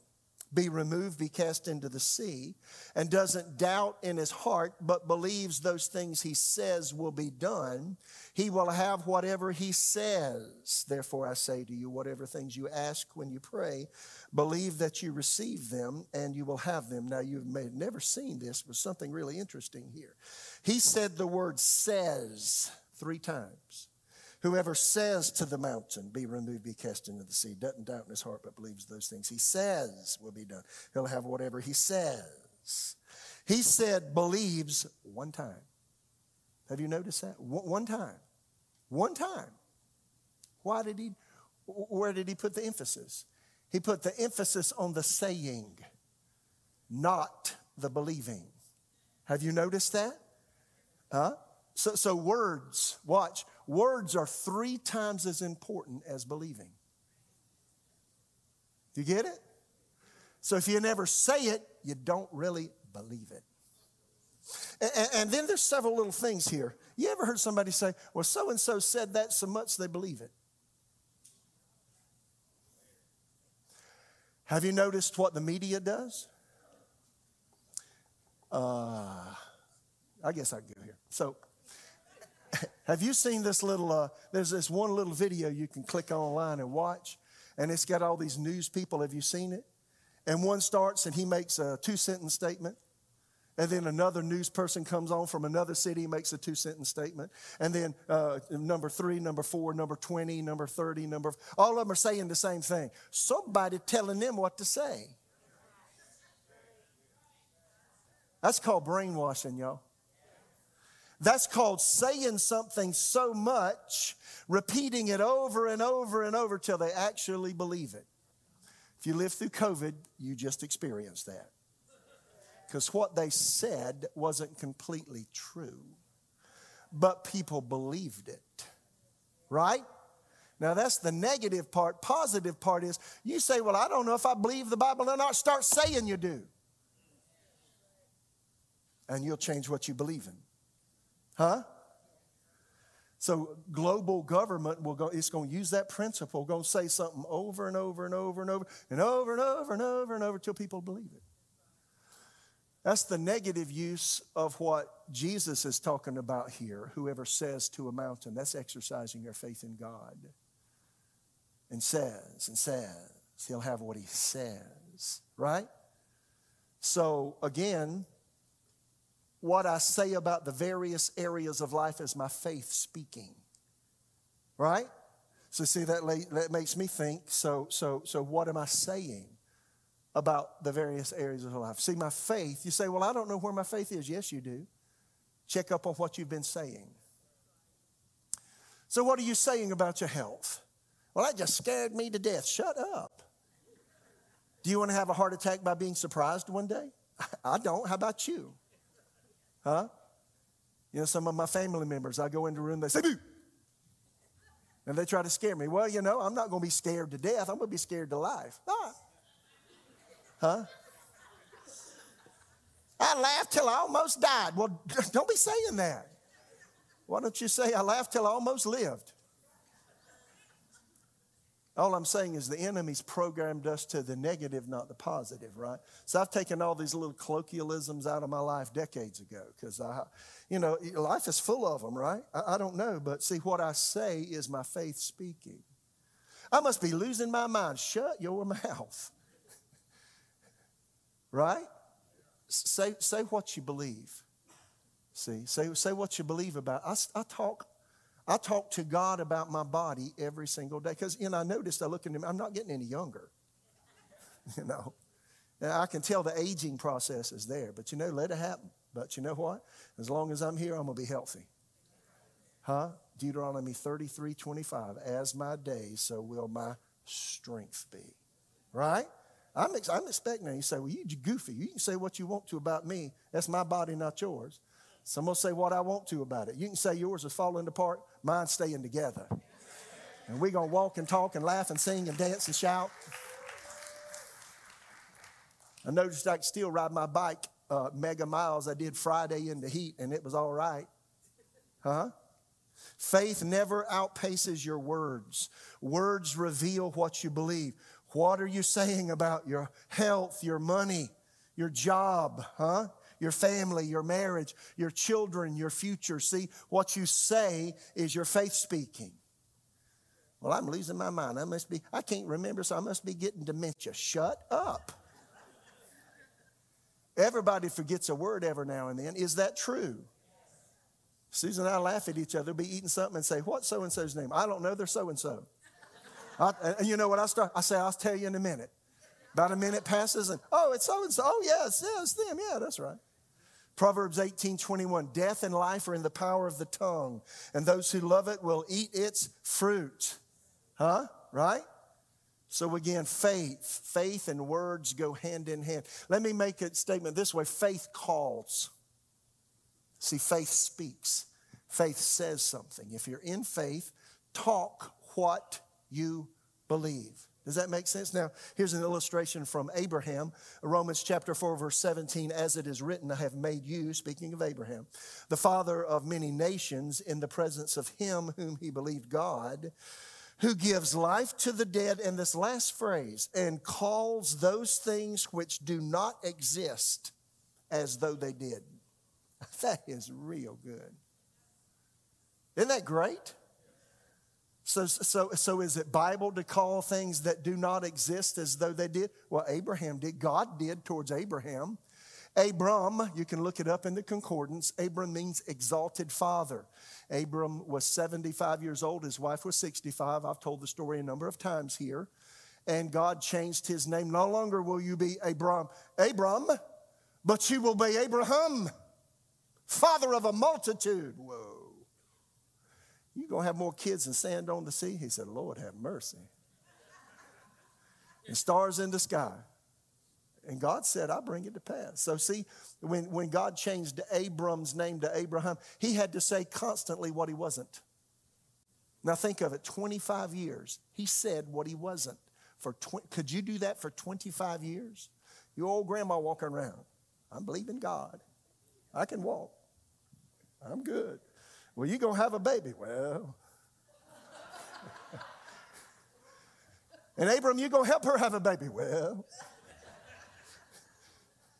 be removed, be cast into the sea, and doesn't doubt in his heart, but believes those things he says will be done, he will have whatever he says. Therefore, I say to you, whatever things you ask when you pray, believe that you receive them and you will have them. Now, you may have never seen this, but something really interesting here. He said the word says three times. Whoever says to the mountain, be removed, be cast into the sea, doesn't doubt in his heart, but believes those things he says will be done. He'll have whatever he says. He said, believes one time. Have you noticed that? One time. One time. Why did he, where did he put the emphasis? He put the emphasis on the saying, not the believing. Have you noticed that? Huh? So, so words, watch, words are three times as important as believing. Do you get it? So if you never say it, you don't really believe it. And, and then there's several little things here. You ever heard somebody say, well, so and so said that so much they believe it? Have you noticed what the media does? Uh, I guess I can go here. So, have you seen this little? Uh, there's this one little video you can click online and watch, and it's got all these news people. Have you seen it? And one starts and he makes a two sentence statement. And then another news person comes on from another city, makes a two sentence statement. And then uh, number three, number four, number 20, number 30, number, all of them are saying the same thing. Somebody telling them what to say. That's called brainwashing, y'all. That's called saying something so much, repeating it over and over and over till they actually believe it. If you lived through COVID, you just experienced that because what they said wasn't completely true, but people believed it. Right? Now, that's the negative part. Positive part is you say, Well, I don't know if I believe the Bible or not. Start saying you do. And you'll change what you believe in. Huh? So global government will go, it's going to use that principle, going to say something over and over and over and over and over and over and over and over until people believe it. That's the negative use of what Jesus is talking about here. Whoever says to a mountain, that's exercising your faith in God. And says and says, he'll have what he says, right? So again, what I say about the various areas of life is my faith speaking, right? So see that, that makes me think. So so so what am I saying? about the various areas of life. See, my faith, you say, Well, I don't know where my faith is. Yes, you do. Check up on what you've been saying. So, what are you saying about your health? Well, that just scared me to death. Shut up. Do you want to have a heart attack by being surprised one day? I don't. How about you? Huh? You know, some of my family members, I go into a room, they say, boo. And they try to scare me. Well, you know, I'm not going to be scared to death. I'm going to be scared to life. Ah. Huh? I laughed till I almost died. Well, don't be saying that. Why don't you say, I laughed till I almost lived? All I'm saying is the enemy's programmed us to the negative, not the positive, right? So I've taken all these little colloquialisms out of my life decades ago because I, you know, life is full of them, right? I, I don't know, but see, what I say is my faith speaking. I must be losing my mind. Shut your mouth. Right? Say, say what you believe. See, say, say what you believe about. I, I talk I talk to God about my body every single day because, you know, I noticed I look at him, I'm not getting any younger. you know, and I can tell the aging process is there, but you know, let it happen. But you know what? As long as I'm here, I'm going to be healthy. Huh? Deuteronomy 33 25. As my days, so will my strength be. Right? I'm, ex- I'm expecting you say, well, you goofy. You can say what you want to about me. That's my body, not yours. So I'm going to say what I want to about it. You can say yours is falling apart, mine's staying together. And we're going to walk and talk and laugh and sing and dance and shout. I noticed I could still ride my bike uh, mega miles I did Friday in the heat, and it was all right. Huh? Faith never outpaces your words. Words reveal what you believe. What are you saying about your health, your money, your job, huh? Your family, your marriage, your children, your future. See, what you say is your faith speaking. Well, I'm losing my mind. I must be, I can't remember, so I must be getting dementia. Shut up. Everybody forgets a word every now and then. Is that true? Susan and I laugh at each other, be eating something and say, What's so and so's name? I don't know, they're so and so. And uh, you know what I start? I say, I'll tell you in a minute. About a minute passes and, oh, it's so and so. Oh, yes, it's them. Yeah, that's right. Proverbs 18 21 Death and life are in the power of the tongue, and those who love it will eat its fruit. Huh? Right? So again, faith, faith and words go hand in hand. Let me make a statement this way faith calls. See, faith speaks, faith says something. If you're in faith, talk what you believe. Does that make sense? Now, here's an illustration from Abraham. Romans chapter 4, verse 17. As it is written, I have made you, speaking of Abraham, the father of many nations in the presence of him whom he believed God, who gives life to the dead. And this last phrase, and calls those things which do not exist as though they did. That is real good. Isn't that great? So, so, so is it Bible to call things that do not exist as though they did? Well, Abraham did. God did towards Abraham. Abram, you can look it up in the concordance. Abram means exalted father. Abram was 75 years old. His wife was 65. I've told the story a number of times here. And God changed his name. No longer will you be Abram, Abram, but you will be Abraham, father of a multitude. Whoa. You're going to have more kids than sand on the sea? He said, Lord, have mercy. and stars in the sky. And God said, I bring it to pass. So, see, when, when God changed Abram's name to Abraham, he had to say constantly what he wasn't. Now, think of it 25 years. He said what he wasn't. For tw- could you do that for 25 years? Your old grandma walking around. I'm believing God. I can walk. I'm good. Well, you're going to have a baby. Well, and Abram, you're going to help her have a baby. Well,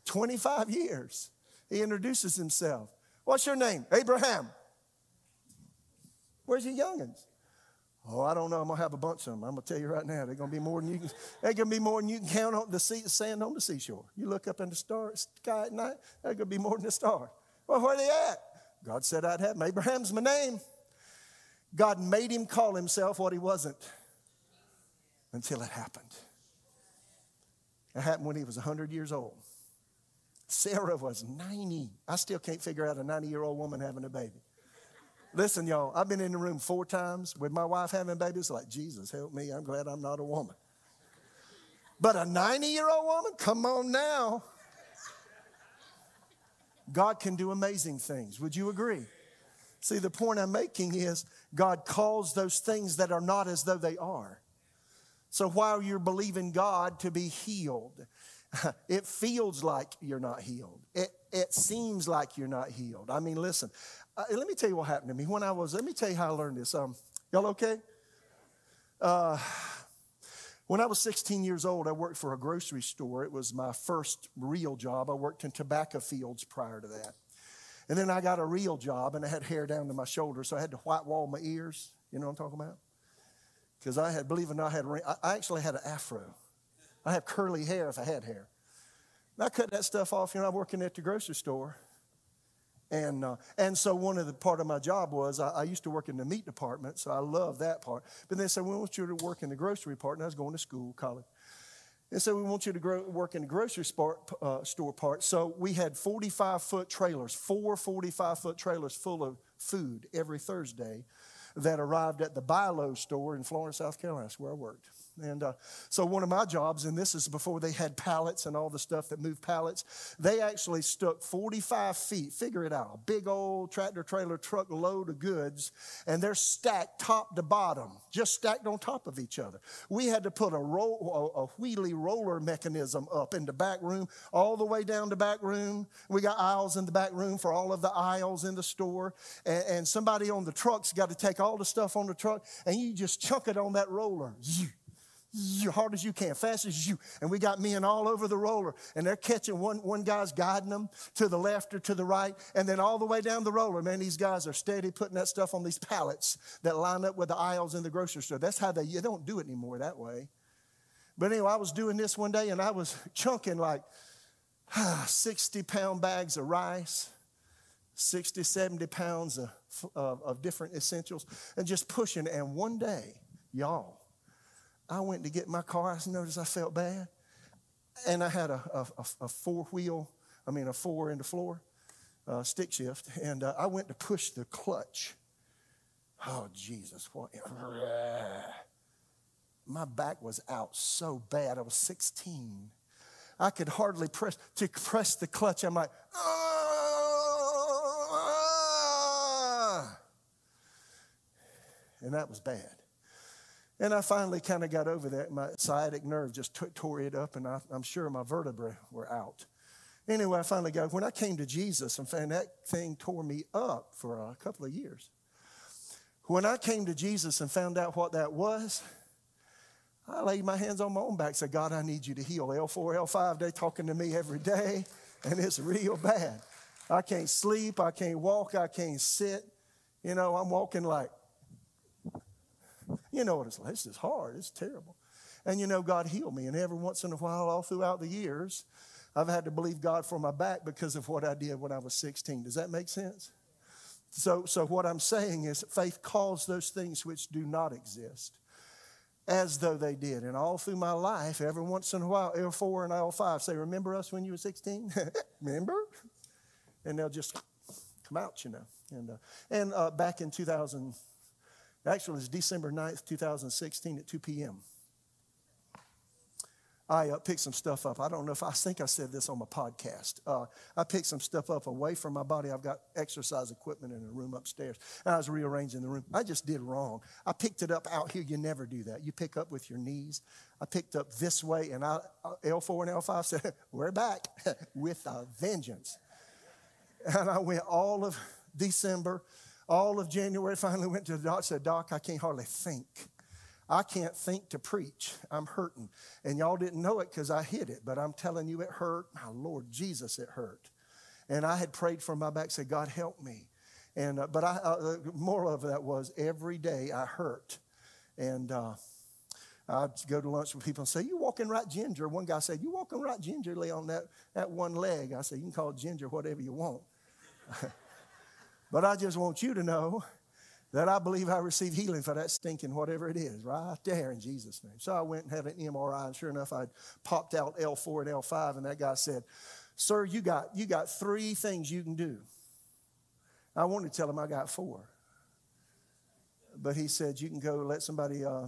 25 years. He introduces himself. What's your name? Abraham. Where's your youngins? Oh, I don't know. I'm gonna have a bunch of them. I'm gonna tell you right now. They're gonna be more than you can. They're gonna be more than you can count on the sea, sand on the seashore. You look up in the star, sky at night. They're gonna be more than a star. Well, where are they at? God said I'd have him. Abraham's my name. God made him call himself what he wasn't until it happened. It happened when he was 100 years old. Sarah was 90. I still can't figure out a 90 year old woman having a baby. Listen, y'all, I've been in the room four times with my wife having babies. Like, Jesus, help me. I'm glad I'm not a woman. But a 90 year old woman? Come on now. God can do amazing things. Would you agree? See, the point I'm making is God calls those things that are not as though they are. So while you're believing God to be healed, it feels like you're not healed. It, it seems like you're not healed. I mean, listen, uh, let me tell you what happened to me when I was, let me tell you how I learned this. Um, y'all okay? Uh, when I was 16 years old, I worked for a grocery store. It was my first real job. I worked in tobacco fields prior to that. And then I got a real job and I had hair down to my shoulders, so I had to white wall my ears. You know what I'm talking about? Because I had, believe it or not, I, had, I actually had an afro. I have curly hair if I had hair. And I cut that stuff off, you know, I'm working at the grocery store. And, uh, and so one of the part of my job was I, I, used to work in the meat department, so I love that part. But they said, we want you to work in the grocery part. And I was going to school, college. And so we want you to grow, work in the grocery store, uh, store part. So we had 45 foot trailers, four 45 foot trailers full of food every Thursday that arrived at the Bi-Lo store in Florence, South Carolina. That's where I worked. And uh, so, one of my jobs, and this is before they had pallets and all the stuff that moved pallets, they actually stuck 45 feet, figure it out, a big old tractor trailer truck load of goods, and they're stacked top to bottom, just stacked on top of each other. We had to put a, roll, a, a wheelie roller mechanism up in the back room, all the way down the back room. We got aisles in the back room for all of the aisles in the store, and, and somebody on the truck's got to take all the stuff on the truck, and you just chunk it on that roller hard as you can, fast as you. And we got men all over the roller, and they're catching one, one guy's guiding them to the left or to the right, and then all the way down the roller, man, these guys are steady putting that stuff on these pallets that line up with the aisles in the grocery store. That's how they, you don't do it anymore that way. But anyway, I was doing this one day, and I was chunking like 60 pound bags of rice. 60, 70 pounds of, of, of different essentials and just pushing. And one day, y'all, I went to get my car. I noticed I felt bad. And I had a, a, a four wheel, I mean, a four in the floor uh, stick shift. And uh, I went to push the clutch. Oh, Jesus. What? My back was out so bad. I was 16. I could hardly press, to press the clutch. I'm like, ah! and that was bad. And I finally kind of got over that. My sciatic nerve just t- tore it up, and I, I'm sure my vertebrae were out. Anyway, I finally got, when I came to Jesus and found that thing tore me up for a couple of years. When I came to Jesus and found out what that was, I laid my hands on my own back, said, God, I need you to heal. L4, L5, they talking to me every day, and it's real bad. I can't sleep, I can't walk, I can't sit. You know, I'm walking like, you know what it's like. This is hard, it's terrible. And you know, God healed me. And every once in a while, all throughout the years, I've had to believe God for my back because of what I did when I was 16. Does that make sense? So, so what I'm saying is faith calls those things which do not exist as though they did. And all through my life, every once in a while, L4 and L5 say, Remember us when you were 16? Remember? And they'll just come out, you know. And, uh, and uh, back in 2000, actually, it was December 9th, 2016 at 2 p.m. I uh, picked some stuff up. I don't know if I think I said this on my podcast. Uh, I picked some stuff up away from my body. I've got exercise equipment in a room upstairs. And I was rearranging the room. I just did wrong. I picked it up out here. You never do that. You pick up with your knees. I picked up this way, and I, uh, L4 and L5 said, We're back with a vengeance. And I went all of December, all of January. Finally went to the doc. Said, Doc, I can't hardly think. I can't think to preach. I'm hurting. And y'all didn't know it because I hid it, but I'm telling you, it hurt. My Lord Jesus, it hurt. And I had prayed for my back, said, God, help me. And, uh, but I, uh, the moral of that was every day I hurt. And uh, I'd go to lunch with people and say, You walking right ginger? One guy said, You walking right gingerly on that, that one leg? I said, You can call it ginger whatever you want. but I just want you to know that I believe I received healing for that stinking whatever it is, right there in Jesus' name. So I went and had an MRI, and sure enough, I'd popped out L4 and L5, and that guy said, Sir, you got, you got three things you can do. I wanted to tell him I got four. But he said, You can go let somebody uh,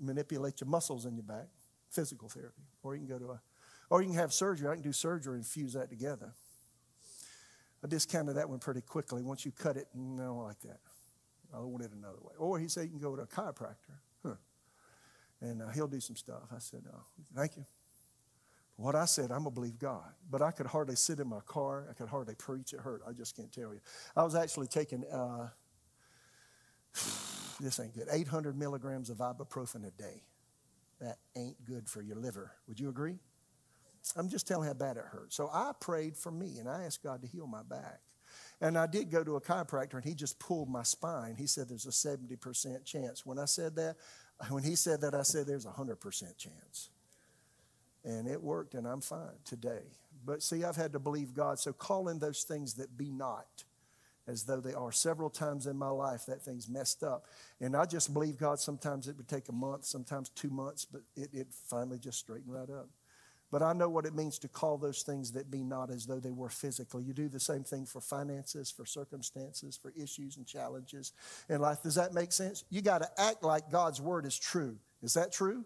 manipulate your muscles in your back, physical therapy, or you can go to a, or you can have surgery. I can do surgery and fuse that together. I discounted that one pretty quickly. Once you cut it, no, like that. I want it another way. Or he said, you can go to a chiropractor. Huh. And uh, he'll do some stuff. I said, oh, thank you. What I said, I'm going to believe God. But I could hardly sit in my car. I could hardly preach. It hurt. I just can't tell you. I was actually taking, uh, this ain't good, 800 milligrams of ibuprofen a day. That ain't good for your liver. Would you agree? I'm just telling how bad it hurt. So I prayed for me and I asked God to heal my back. And I did go to a chiropractor and he just pulled my spine. He said there's a 70% chance. When I said that, when he said that, I said there's a 100% chance. And it worked and I'm fine today. But see, I've had to believe God. So calling those things that be not as though they are. Several times in my life, that thing's messed up. And I just believe God. Sometimes it would take a month, sometimes two months, but it, it finally just straightened right up. But I know what it means to call those things that be not as though they were physical. You do the same thing for finances, for circumstances, for issues and challenges in life. Does that make sense? You got to act like God's word is true. Is that true?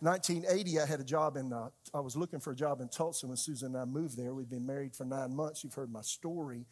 1980, I had a job in, uh, I was looking for a job in Tulsa when Susan and I moved there. We'd been married for nine months. You've heard my story.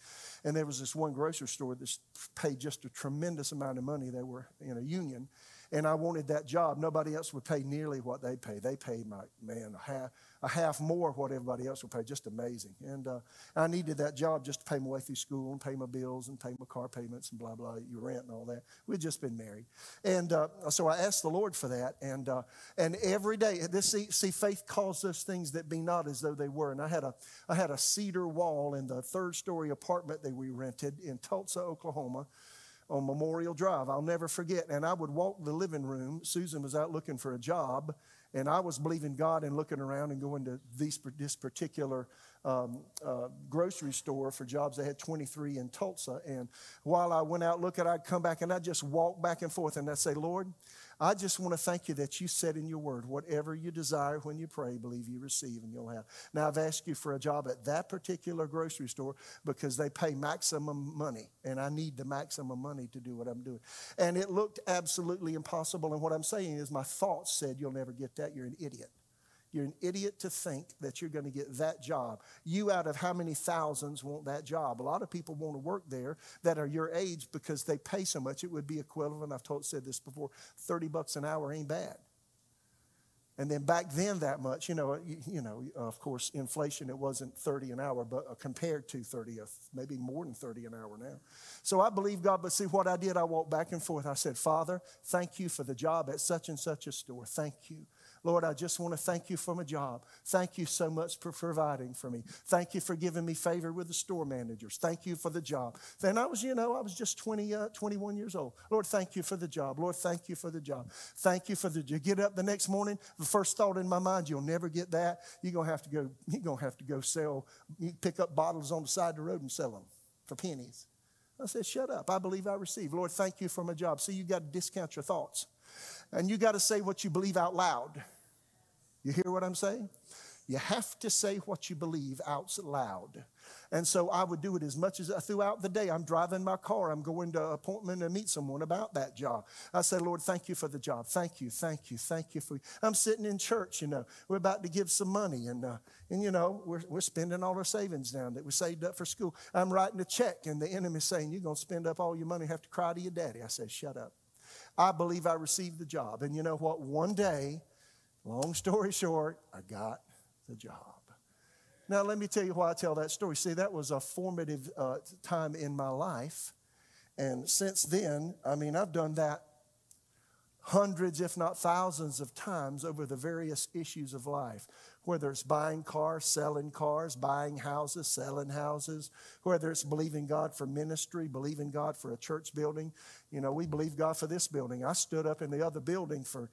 And there was this one grocery store that paid just a tremendous amount of money. They were in a union. And I wanted that job. Nobody else would pay nearly what they pay. They paid my, man, a half, a half more what everybody else would pay. Just amazing. And uh, I needed that job just to pay my way through school and pay my bills and pay my car payments and blah, blah, your rent and all that. We'd just been married. And uh, so I asked the Lord for that. And, uh, and every day, this see, see, faith calls those things that be not as though they were. And I had, a, I had a cedar wall in the third story apartment that we rented in Tulsa, Oklahoma on Memorial Drive. I'll never forget. And I would walk the living room. Susan was out looking for a job, and I was believing God and looking around and going to these, this particular um, uh, grocery store for jobs. They had 23 in Tulsa. And while I went out looking, I'd come back and I'd just walk back and forth and I'd say, Lord, I just want to thank you that you said in your word, whatever you desire when you pray, believe you receive and you'll have. Now, I've asked you for a job at that particular grocery store because they pay maximum money, and I need the maximum money to do what I'm doing. And it looked absolutely impossible. And what I'm saying is, my thoughts said, You'll never get that. You're an idiot. You're an idiot to think that you're going to get that job. You out of how many thousands want that job? A lot of people want to work there that are your age because they pay so much. It would be equivalent, I've told, said this before, 30 bucks an hour ain't bad. And then back then, that much, you know, you, you know, of course, inflation, it wasn't 30 an hour, but uh, compared to 30, maybe more than 30 an hour now. So I believe God, but see what I did, I walked back and forth. I said, Father, thank you for the job at such and such a store. Thank you. Lord, I just want to thank you for my job. Thank you so much for providing for me. Thank you for giving me favor with the store managers. Thank you for the job. Then I was, you know, I was just 20, uh, 21 years old. Lord, thank you for the job. Lord, thank you for the job. Thank you for the. You get up the next morning. The first thought in my mind, you'll never get that. You're gonna have to go. You're gonna have to go sell. You pick up bottles on the side of the road and sell them for pennies. I said, shut up. I believe I receive. Lord, thank you for my job. See, you got to discount your thoughts. And you got to say what you believe out loud. You hear what I'm saying? You have to say what you believe out loud. And so I would do it as much as throughout the day. I'm driving my car. I'm going to an appointment to meet someone about that job. I say, Lord, thank you for the job. Thank you, thank you, thank you for. I'm sitting in church. You know, we're about to give some money, and uh, and you know we're we're spending all our savings down that we saved up for school. I'm writing a check, and the enemy's saying, "You're gonna spend up all your money, have to cry to your daddy." I say, "Shut up." I believe I received the job, and you know what? One day Long story short, I got the job. Now, let me tell you why I tell that story. See, that was a formative uh, time in my life. And since then, I mean, I've done that hundreds, if not thousands, of times over the various issues of life. Whether it's buying cars, selling cars, buying houses, selling houses, whether it's believing God for ministry, believing God for a church building. You know, we believe God for this building. I stood up in the other building for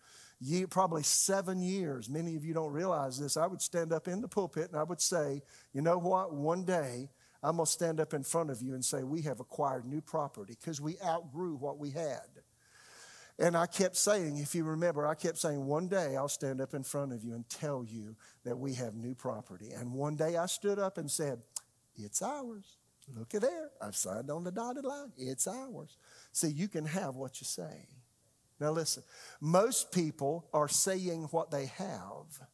probably seven years. Many of you don't realize this. I would stand up in the pulpit and I would say, you know what? One day I'm going to stand up in front of you and say, we have acquired new property because we outgrew what we had. And I kept saying, if you remember, I kept saying, one day I'll stand up in front of you and tell you that we have new property. And one day I stood up and said, it's ours. Look at there. I've signed on the dotted line. It's ours. See, you can have what you say. Now, listen, most people are saying what they have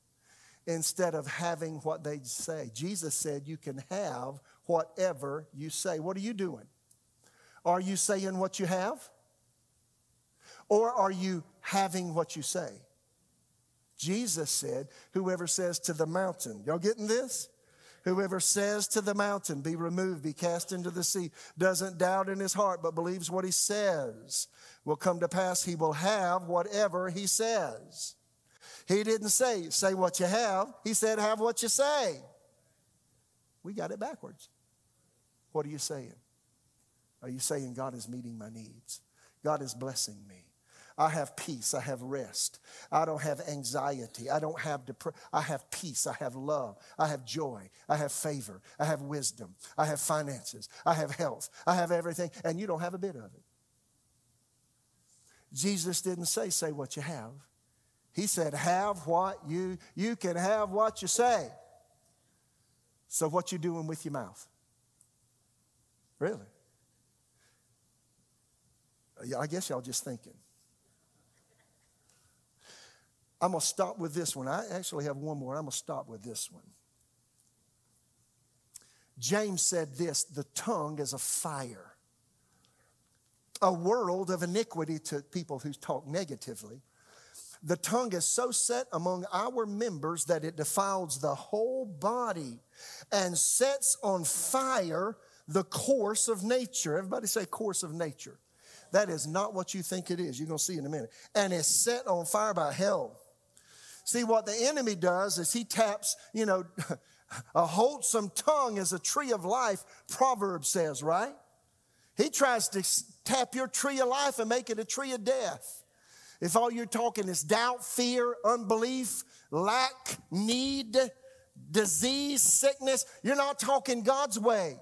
instead of having what they say. Jesus said, You can have whatever you say. What are you doing? Are you saying what you have? Or are you having what you say? Jesus said, Whoever says to the mountain, y'all getting this? Whoever says to the mountain, Be removed, be cast into the sea, doesn't doubt in his heart, but believes what he says will come to pass. He will have whatever he says. He didn't say, Say what you have. He said, Have what you say. We got it backwards. What are you saying? Are you saying, God is meeting my needs? God is blessing me. I have peace. I have rest. I don't have anxiety. I don't have depression. I have peace. I have love. I have joy. I have favor. I have wisdom. I have finances. I have health. I have everything. And you don't have a bit of it. Jesus didn't say, say what you have. He said, have what you, you can have what you say. So what you doing with your mouth? Really? I guess y'all just thinking. I'm going to stop with this one. I actually have one more. I'm going to stop with this one. James said this the tongue is a fire, a world of iniquity to people who talk negatively. The tongue is so set among our members that it defiles the whole body and sets on fire the course of nature. Everybody say, course of nature. That is not what you think it is. You're going to see in a minute. And it's set on fire by hell. See, what the enemy does is he taps, you know, a wholesome tongue is a tree of life, Proverbs says, right? He tries to tap your tree of life and make it a tree of death. If all you're talking is doubt, fear, unbelief, lack, need, disease, sickness, you're not talking God's way.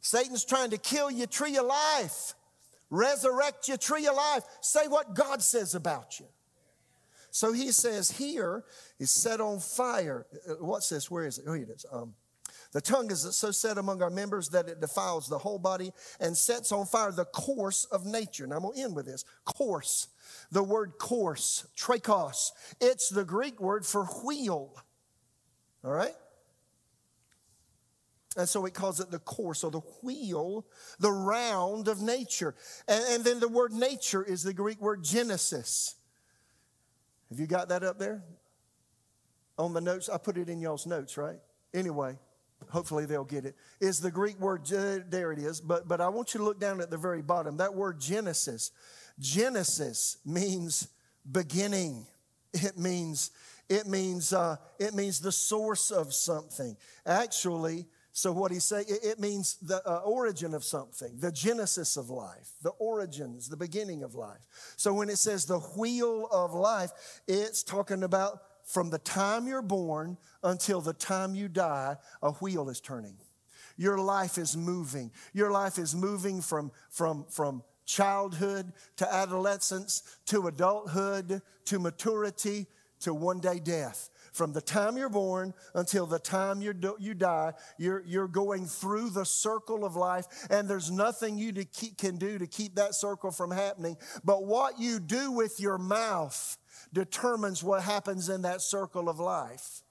Satan's trying to kill your tree of life, resurrect your tree of life. Say what God says about you. So he says here is set on fire. Uh, what's this? Where is it? Oh, it is. Um, The tongue is so set among our members that it defiles the whole body and sets on fire the course of nature. Now I'm going to end with this course. The word course, trachos, it's the Greek word for wheel. All right? And so it calls it the course or the wheel, the round of nature. And, and, then the word nature is the Greek word genesis. Have you got that up there? On the notes, I put it in y'all's notes, right? Anyway, hopefully they'll get it. Is the Greek word, there it is, but, but I want you to look down at the very bottom. That word Genesis. Genesis means beginning. It means, it means, uh, it means the source of something. Actually, so what he's saying, it, it means the uh, origin of something, the genesis of life, the origins, the beginning of life. So when it says the wheel of life, it's talking about from the time you're born until the time you die, a wheel is turning. Your life is moving. Your life is moving from, from, from childhood to adolescence to adulthood to maturity to one day death. From the time you're born until the time you you die, you're, you're going through the circle of life, and there's nothing you keep, can do to keep that circle from happening. But what you do with your mouth determines what happens in that circle of life.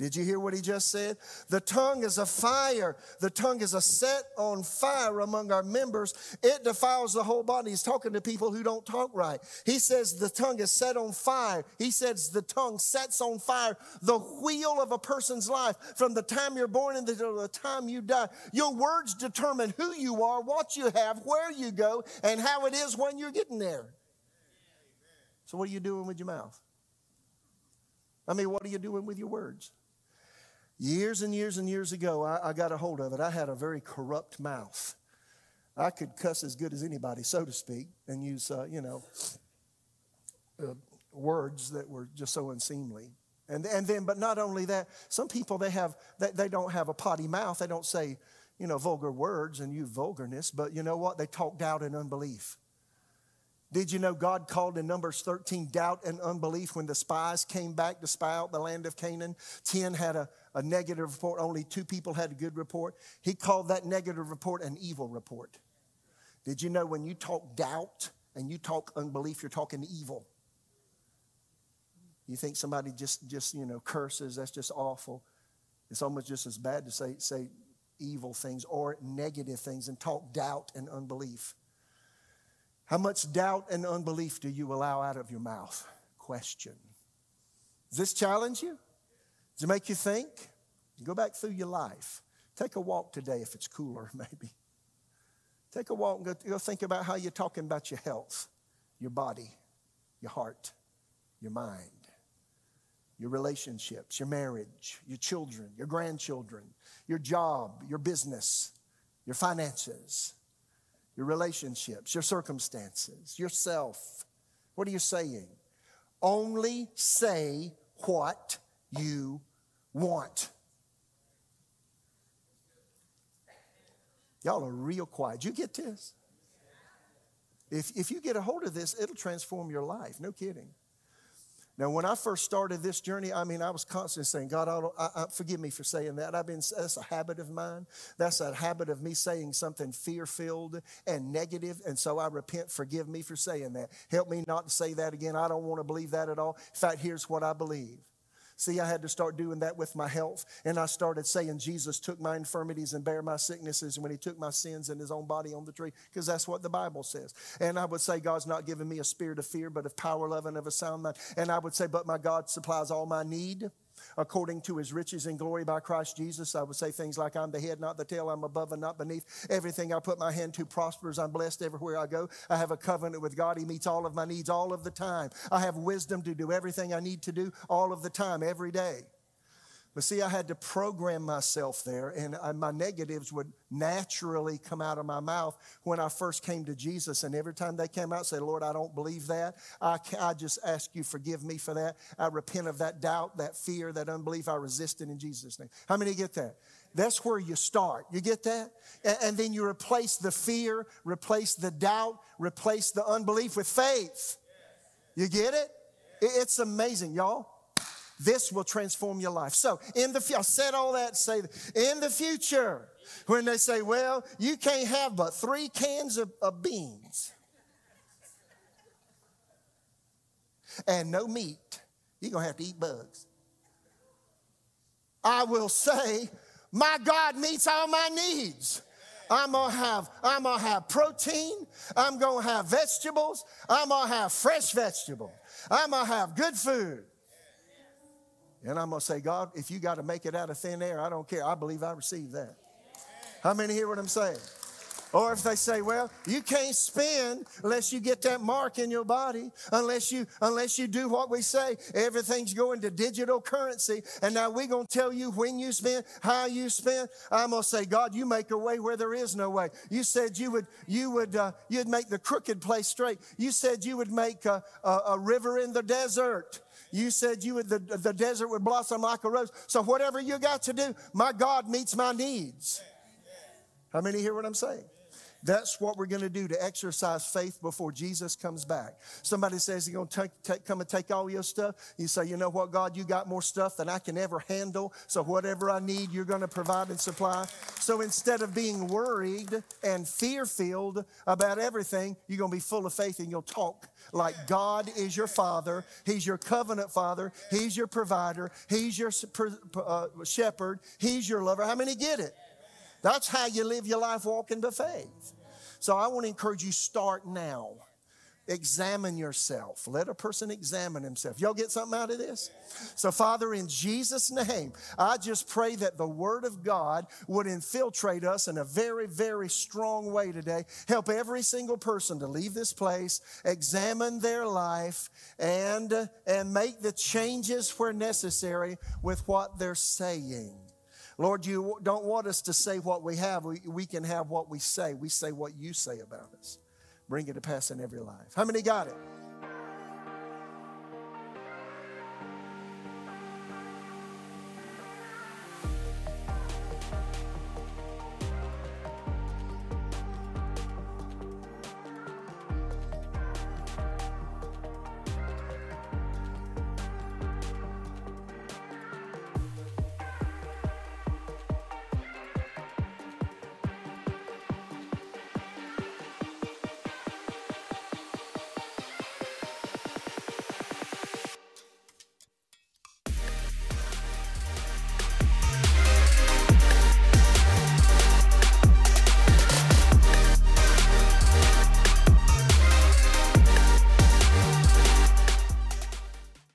Did you hear what he just said? The tongue is a fire. The tongue is a set on fire among our members. It defiles the whole body. He's talking to people who don't talk right. He says the tongue is set on fire. He says the tongue sets on fire the wheel of a person's life from the time you're born until the time you die. Your words determine who you are, what you have, where you go, and how it is when you're getting there. So, what are you doing with your mouth? I mean, what are you doing with your words? Years and years and years ago, I, I, got a hold of it. I had a very corrupt mouth. I could cuss as good as anybody, so to speak, and use, uh, you know, uh, words that were just so unseemly. And, and then, but not only that, some people, they have, they, they don't have a potty mouth. They don't say, you know, vulgar words and use vulgarness, but you know what? They talk doubt and unbelief. Did you know God called in Numbers 13 doubt and unbelief when the spies came back to spy out the land of Canaan? 10 had a, a negative report, only two people had a good report. He called that negative report an evil report. Did you know when you talk doubt and you talk unbelief, you're talking evil? You think somebody just, just you know, curses, that's just awful. It's almost just as bad to say, say evil things or negative things and talk doubt and unbelief. How much doubt and unbelief do you allow out of your mouth? Question. Does this challenge you? Does it make you think? Go back through your life. Take a walk today if it's cooler, maybe. Take a walk and go, go think about how you're talking about your health, your body, your heart, your mind, your relationships, your marriage, your children, your grandchildren, your job, your business, your finances your relationships, your circumstances, yourself. What are you saying? Only say what you want. Y'all are real quiet. You get this? If, if you get a hold of this, it'll transform your life. No kidding. Now, when I first started this journey, I mean, I was constantly saying, God, I, I, forgive me for saying that. I've been, that's a habit of mine. That's a habit of me saying something fear filled and negative, And so I repent. Forgive me for saying that. Help me not to say that again. I don't want to believe that at all. In fact, here's what I believe See, I had to start doing that with my health. And I started saying, Jesus took my infirmities and bare my sicknesses when he took my sins in his own body on the tree, because that's what the Bible says. And I would say, God's not giving me a spirit of fear, but of power, love, and of a sound mind. And I would say, but my God supplies all my need according to his riches and glory by Christ Jesus. I would say things like, I'm the head, not the tail. I'm above and not beneath. Everything I put my hand to prospers. I'm blessed everywhere I go. I have a covenant with God. He meets all of my needs all of the time. I have wisdom to do everything I need to do all of the time, every day. But see, I had to program myself there, and my negatives would naturally come out of my mouth when I first came to Jesus. And every time they came out, say, Lord, I don't believe that. I, I just ask you, forgive me for that. I repent of that doubt, that fear, that unbelief. I resist it in Jesus' name. How many get that? That's where you start. You get that? And, and then you replace the fear, replace the doubt, replace the unbelief with faith. You get it? It's amazing, y'all. This will transform your life. So, in the I said all that. Say in the future, when they say, "Well, you can't have but three cans of, of beans and no meat," you're gonna have to eat bugs. I will say, "My God meets all my needs." I'm gonna have, I'm gonna have protein, I'm gonna have vegetables, I'm gonna have fresh vegetables, I'm gonna have good food. And I'm gonna say, God, if you got to make it out of thin air, I don't care. I believe I receive that. How many hear what I'm saying? Or if they say, well, you can't spend unless you get that mark in your body, unless you unless you do what we say. Everything's going to digital currency. And now we're gonna tell you when you spend, how you spend. I'm gonna say, God, you make a way where there is no way. You said you would you would uh, you'd make the crooked place straight. You said you would make a, a, a river in the desert. You said you would the, the desert would blossom like a rose. So whatever you got to do, my God meets my needs. How many hear what I'm saying? That's what we're going to do to exercise faith before Jesus comes back. Somebody says he's going to take, take, come and take all your stuff. You say, you know what, God, you got more stuff than I can ever handle. So whatever I need, you're going to provide and supply. So instead of being worried and fear filled about everything, you're going to be full of faith and you'll talk like God is your father. He's your covenant father. He's your provider. He's your uh, shepherd. He's your lover. How many get it? That's how you live your life walking by faith. So I want to encourage you start now. Examine yourself. Let a person examine himself. Y'all get something out of this? So, Father, in Jesus' name, I just pray that the Word of God would infiltrate us in a very, very strong way today. Help every single person to leave this place, examine their life, and, and make the changes where necessary with what they're saying. Lord, you don't want us to say what we have. We, we can have what we say. We say what you say about us. Bring it to pass in every life. How many got it?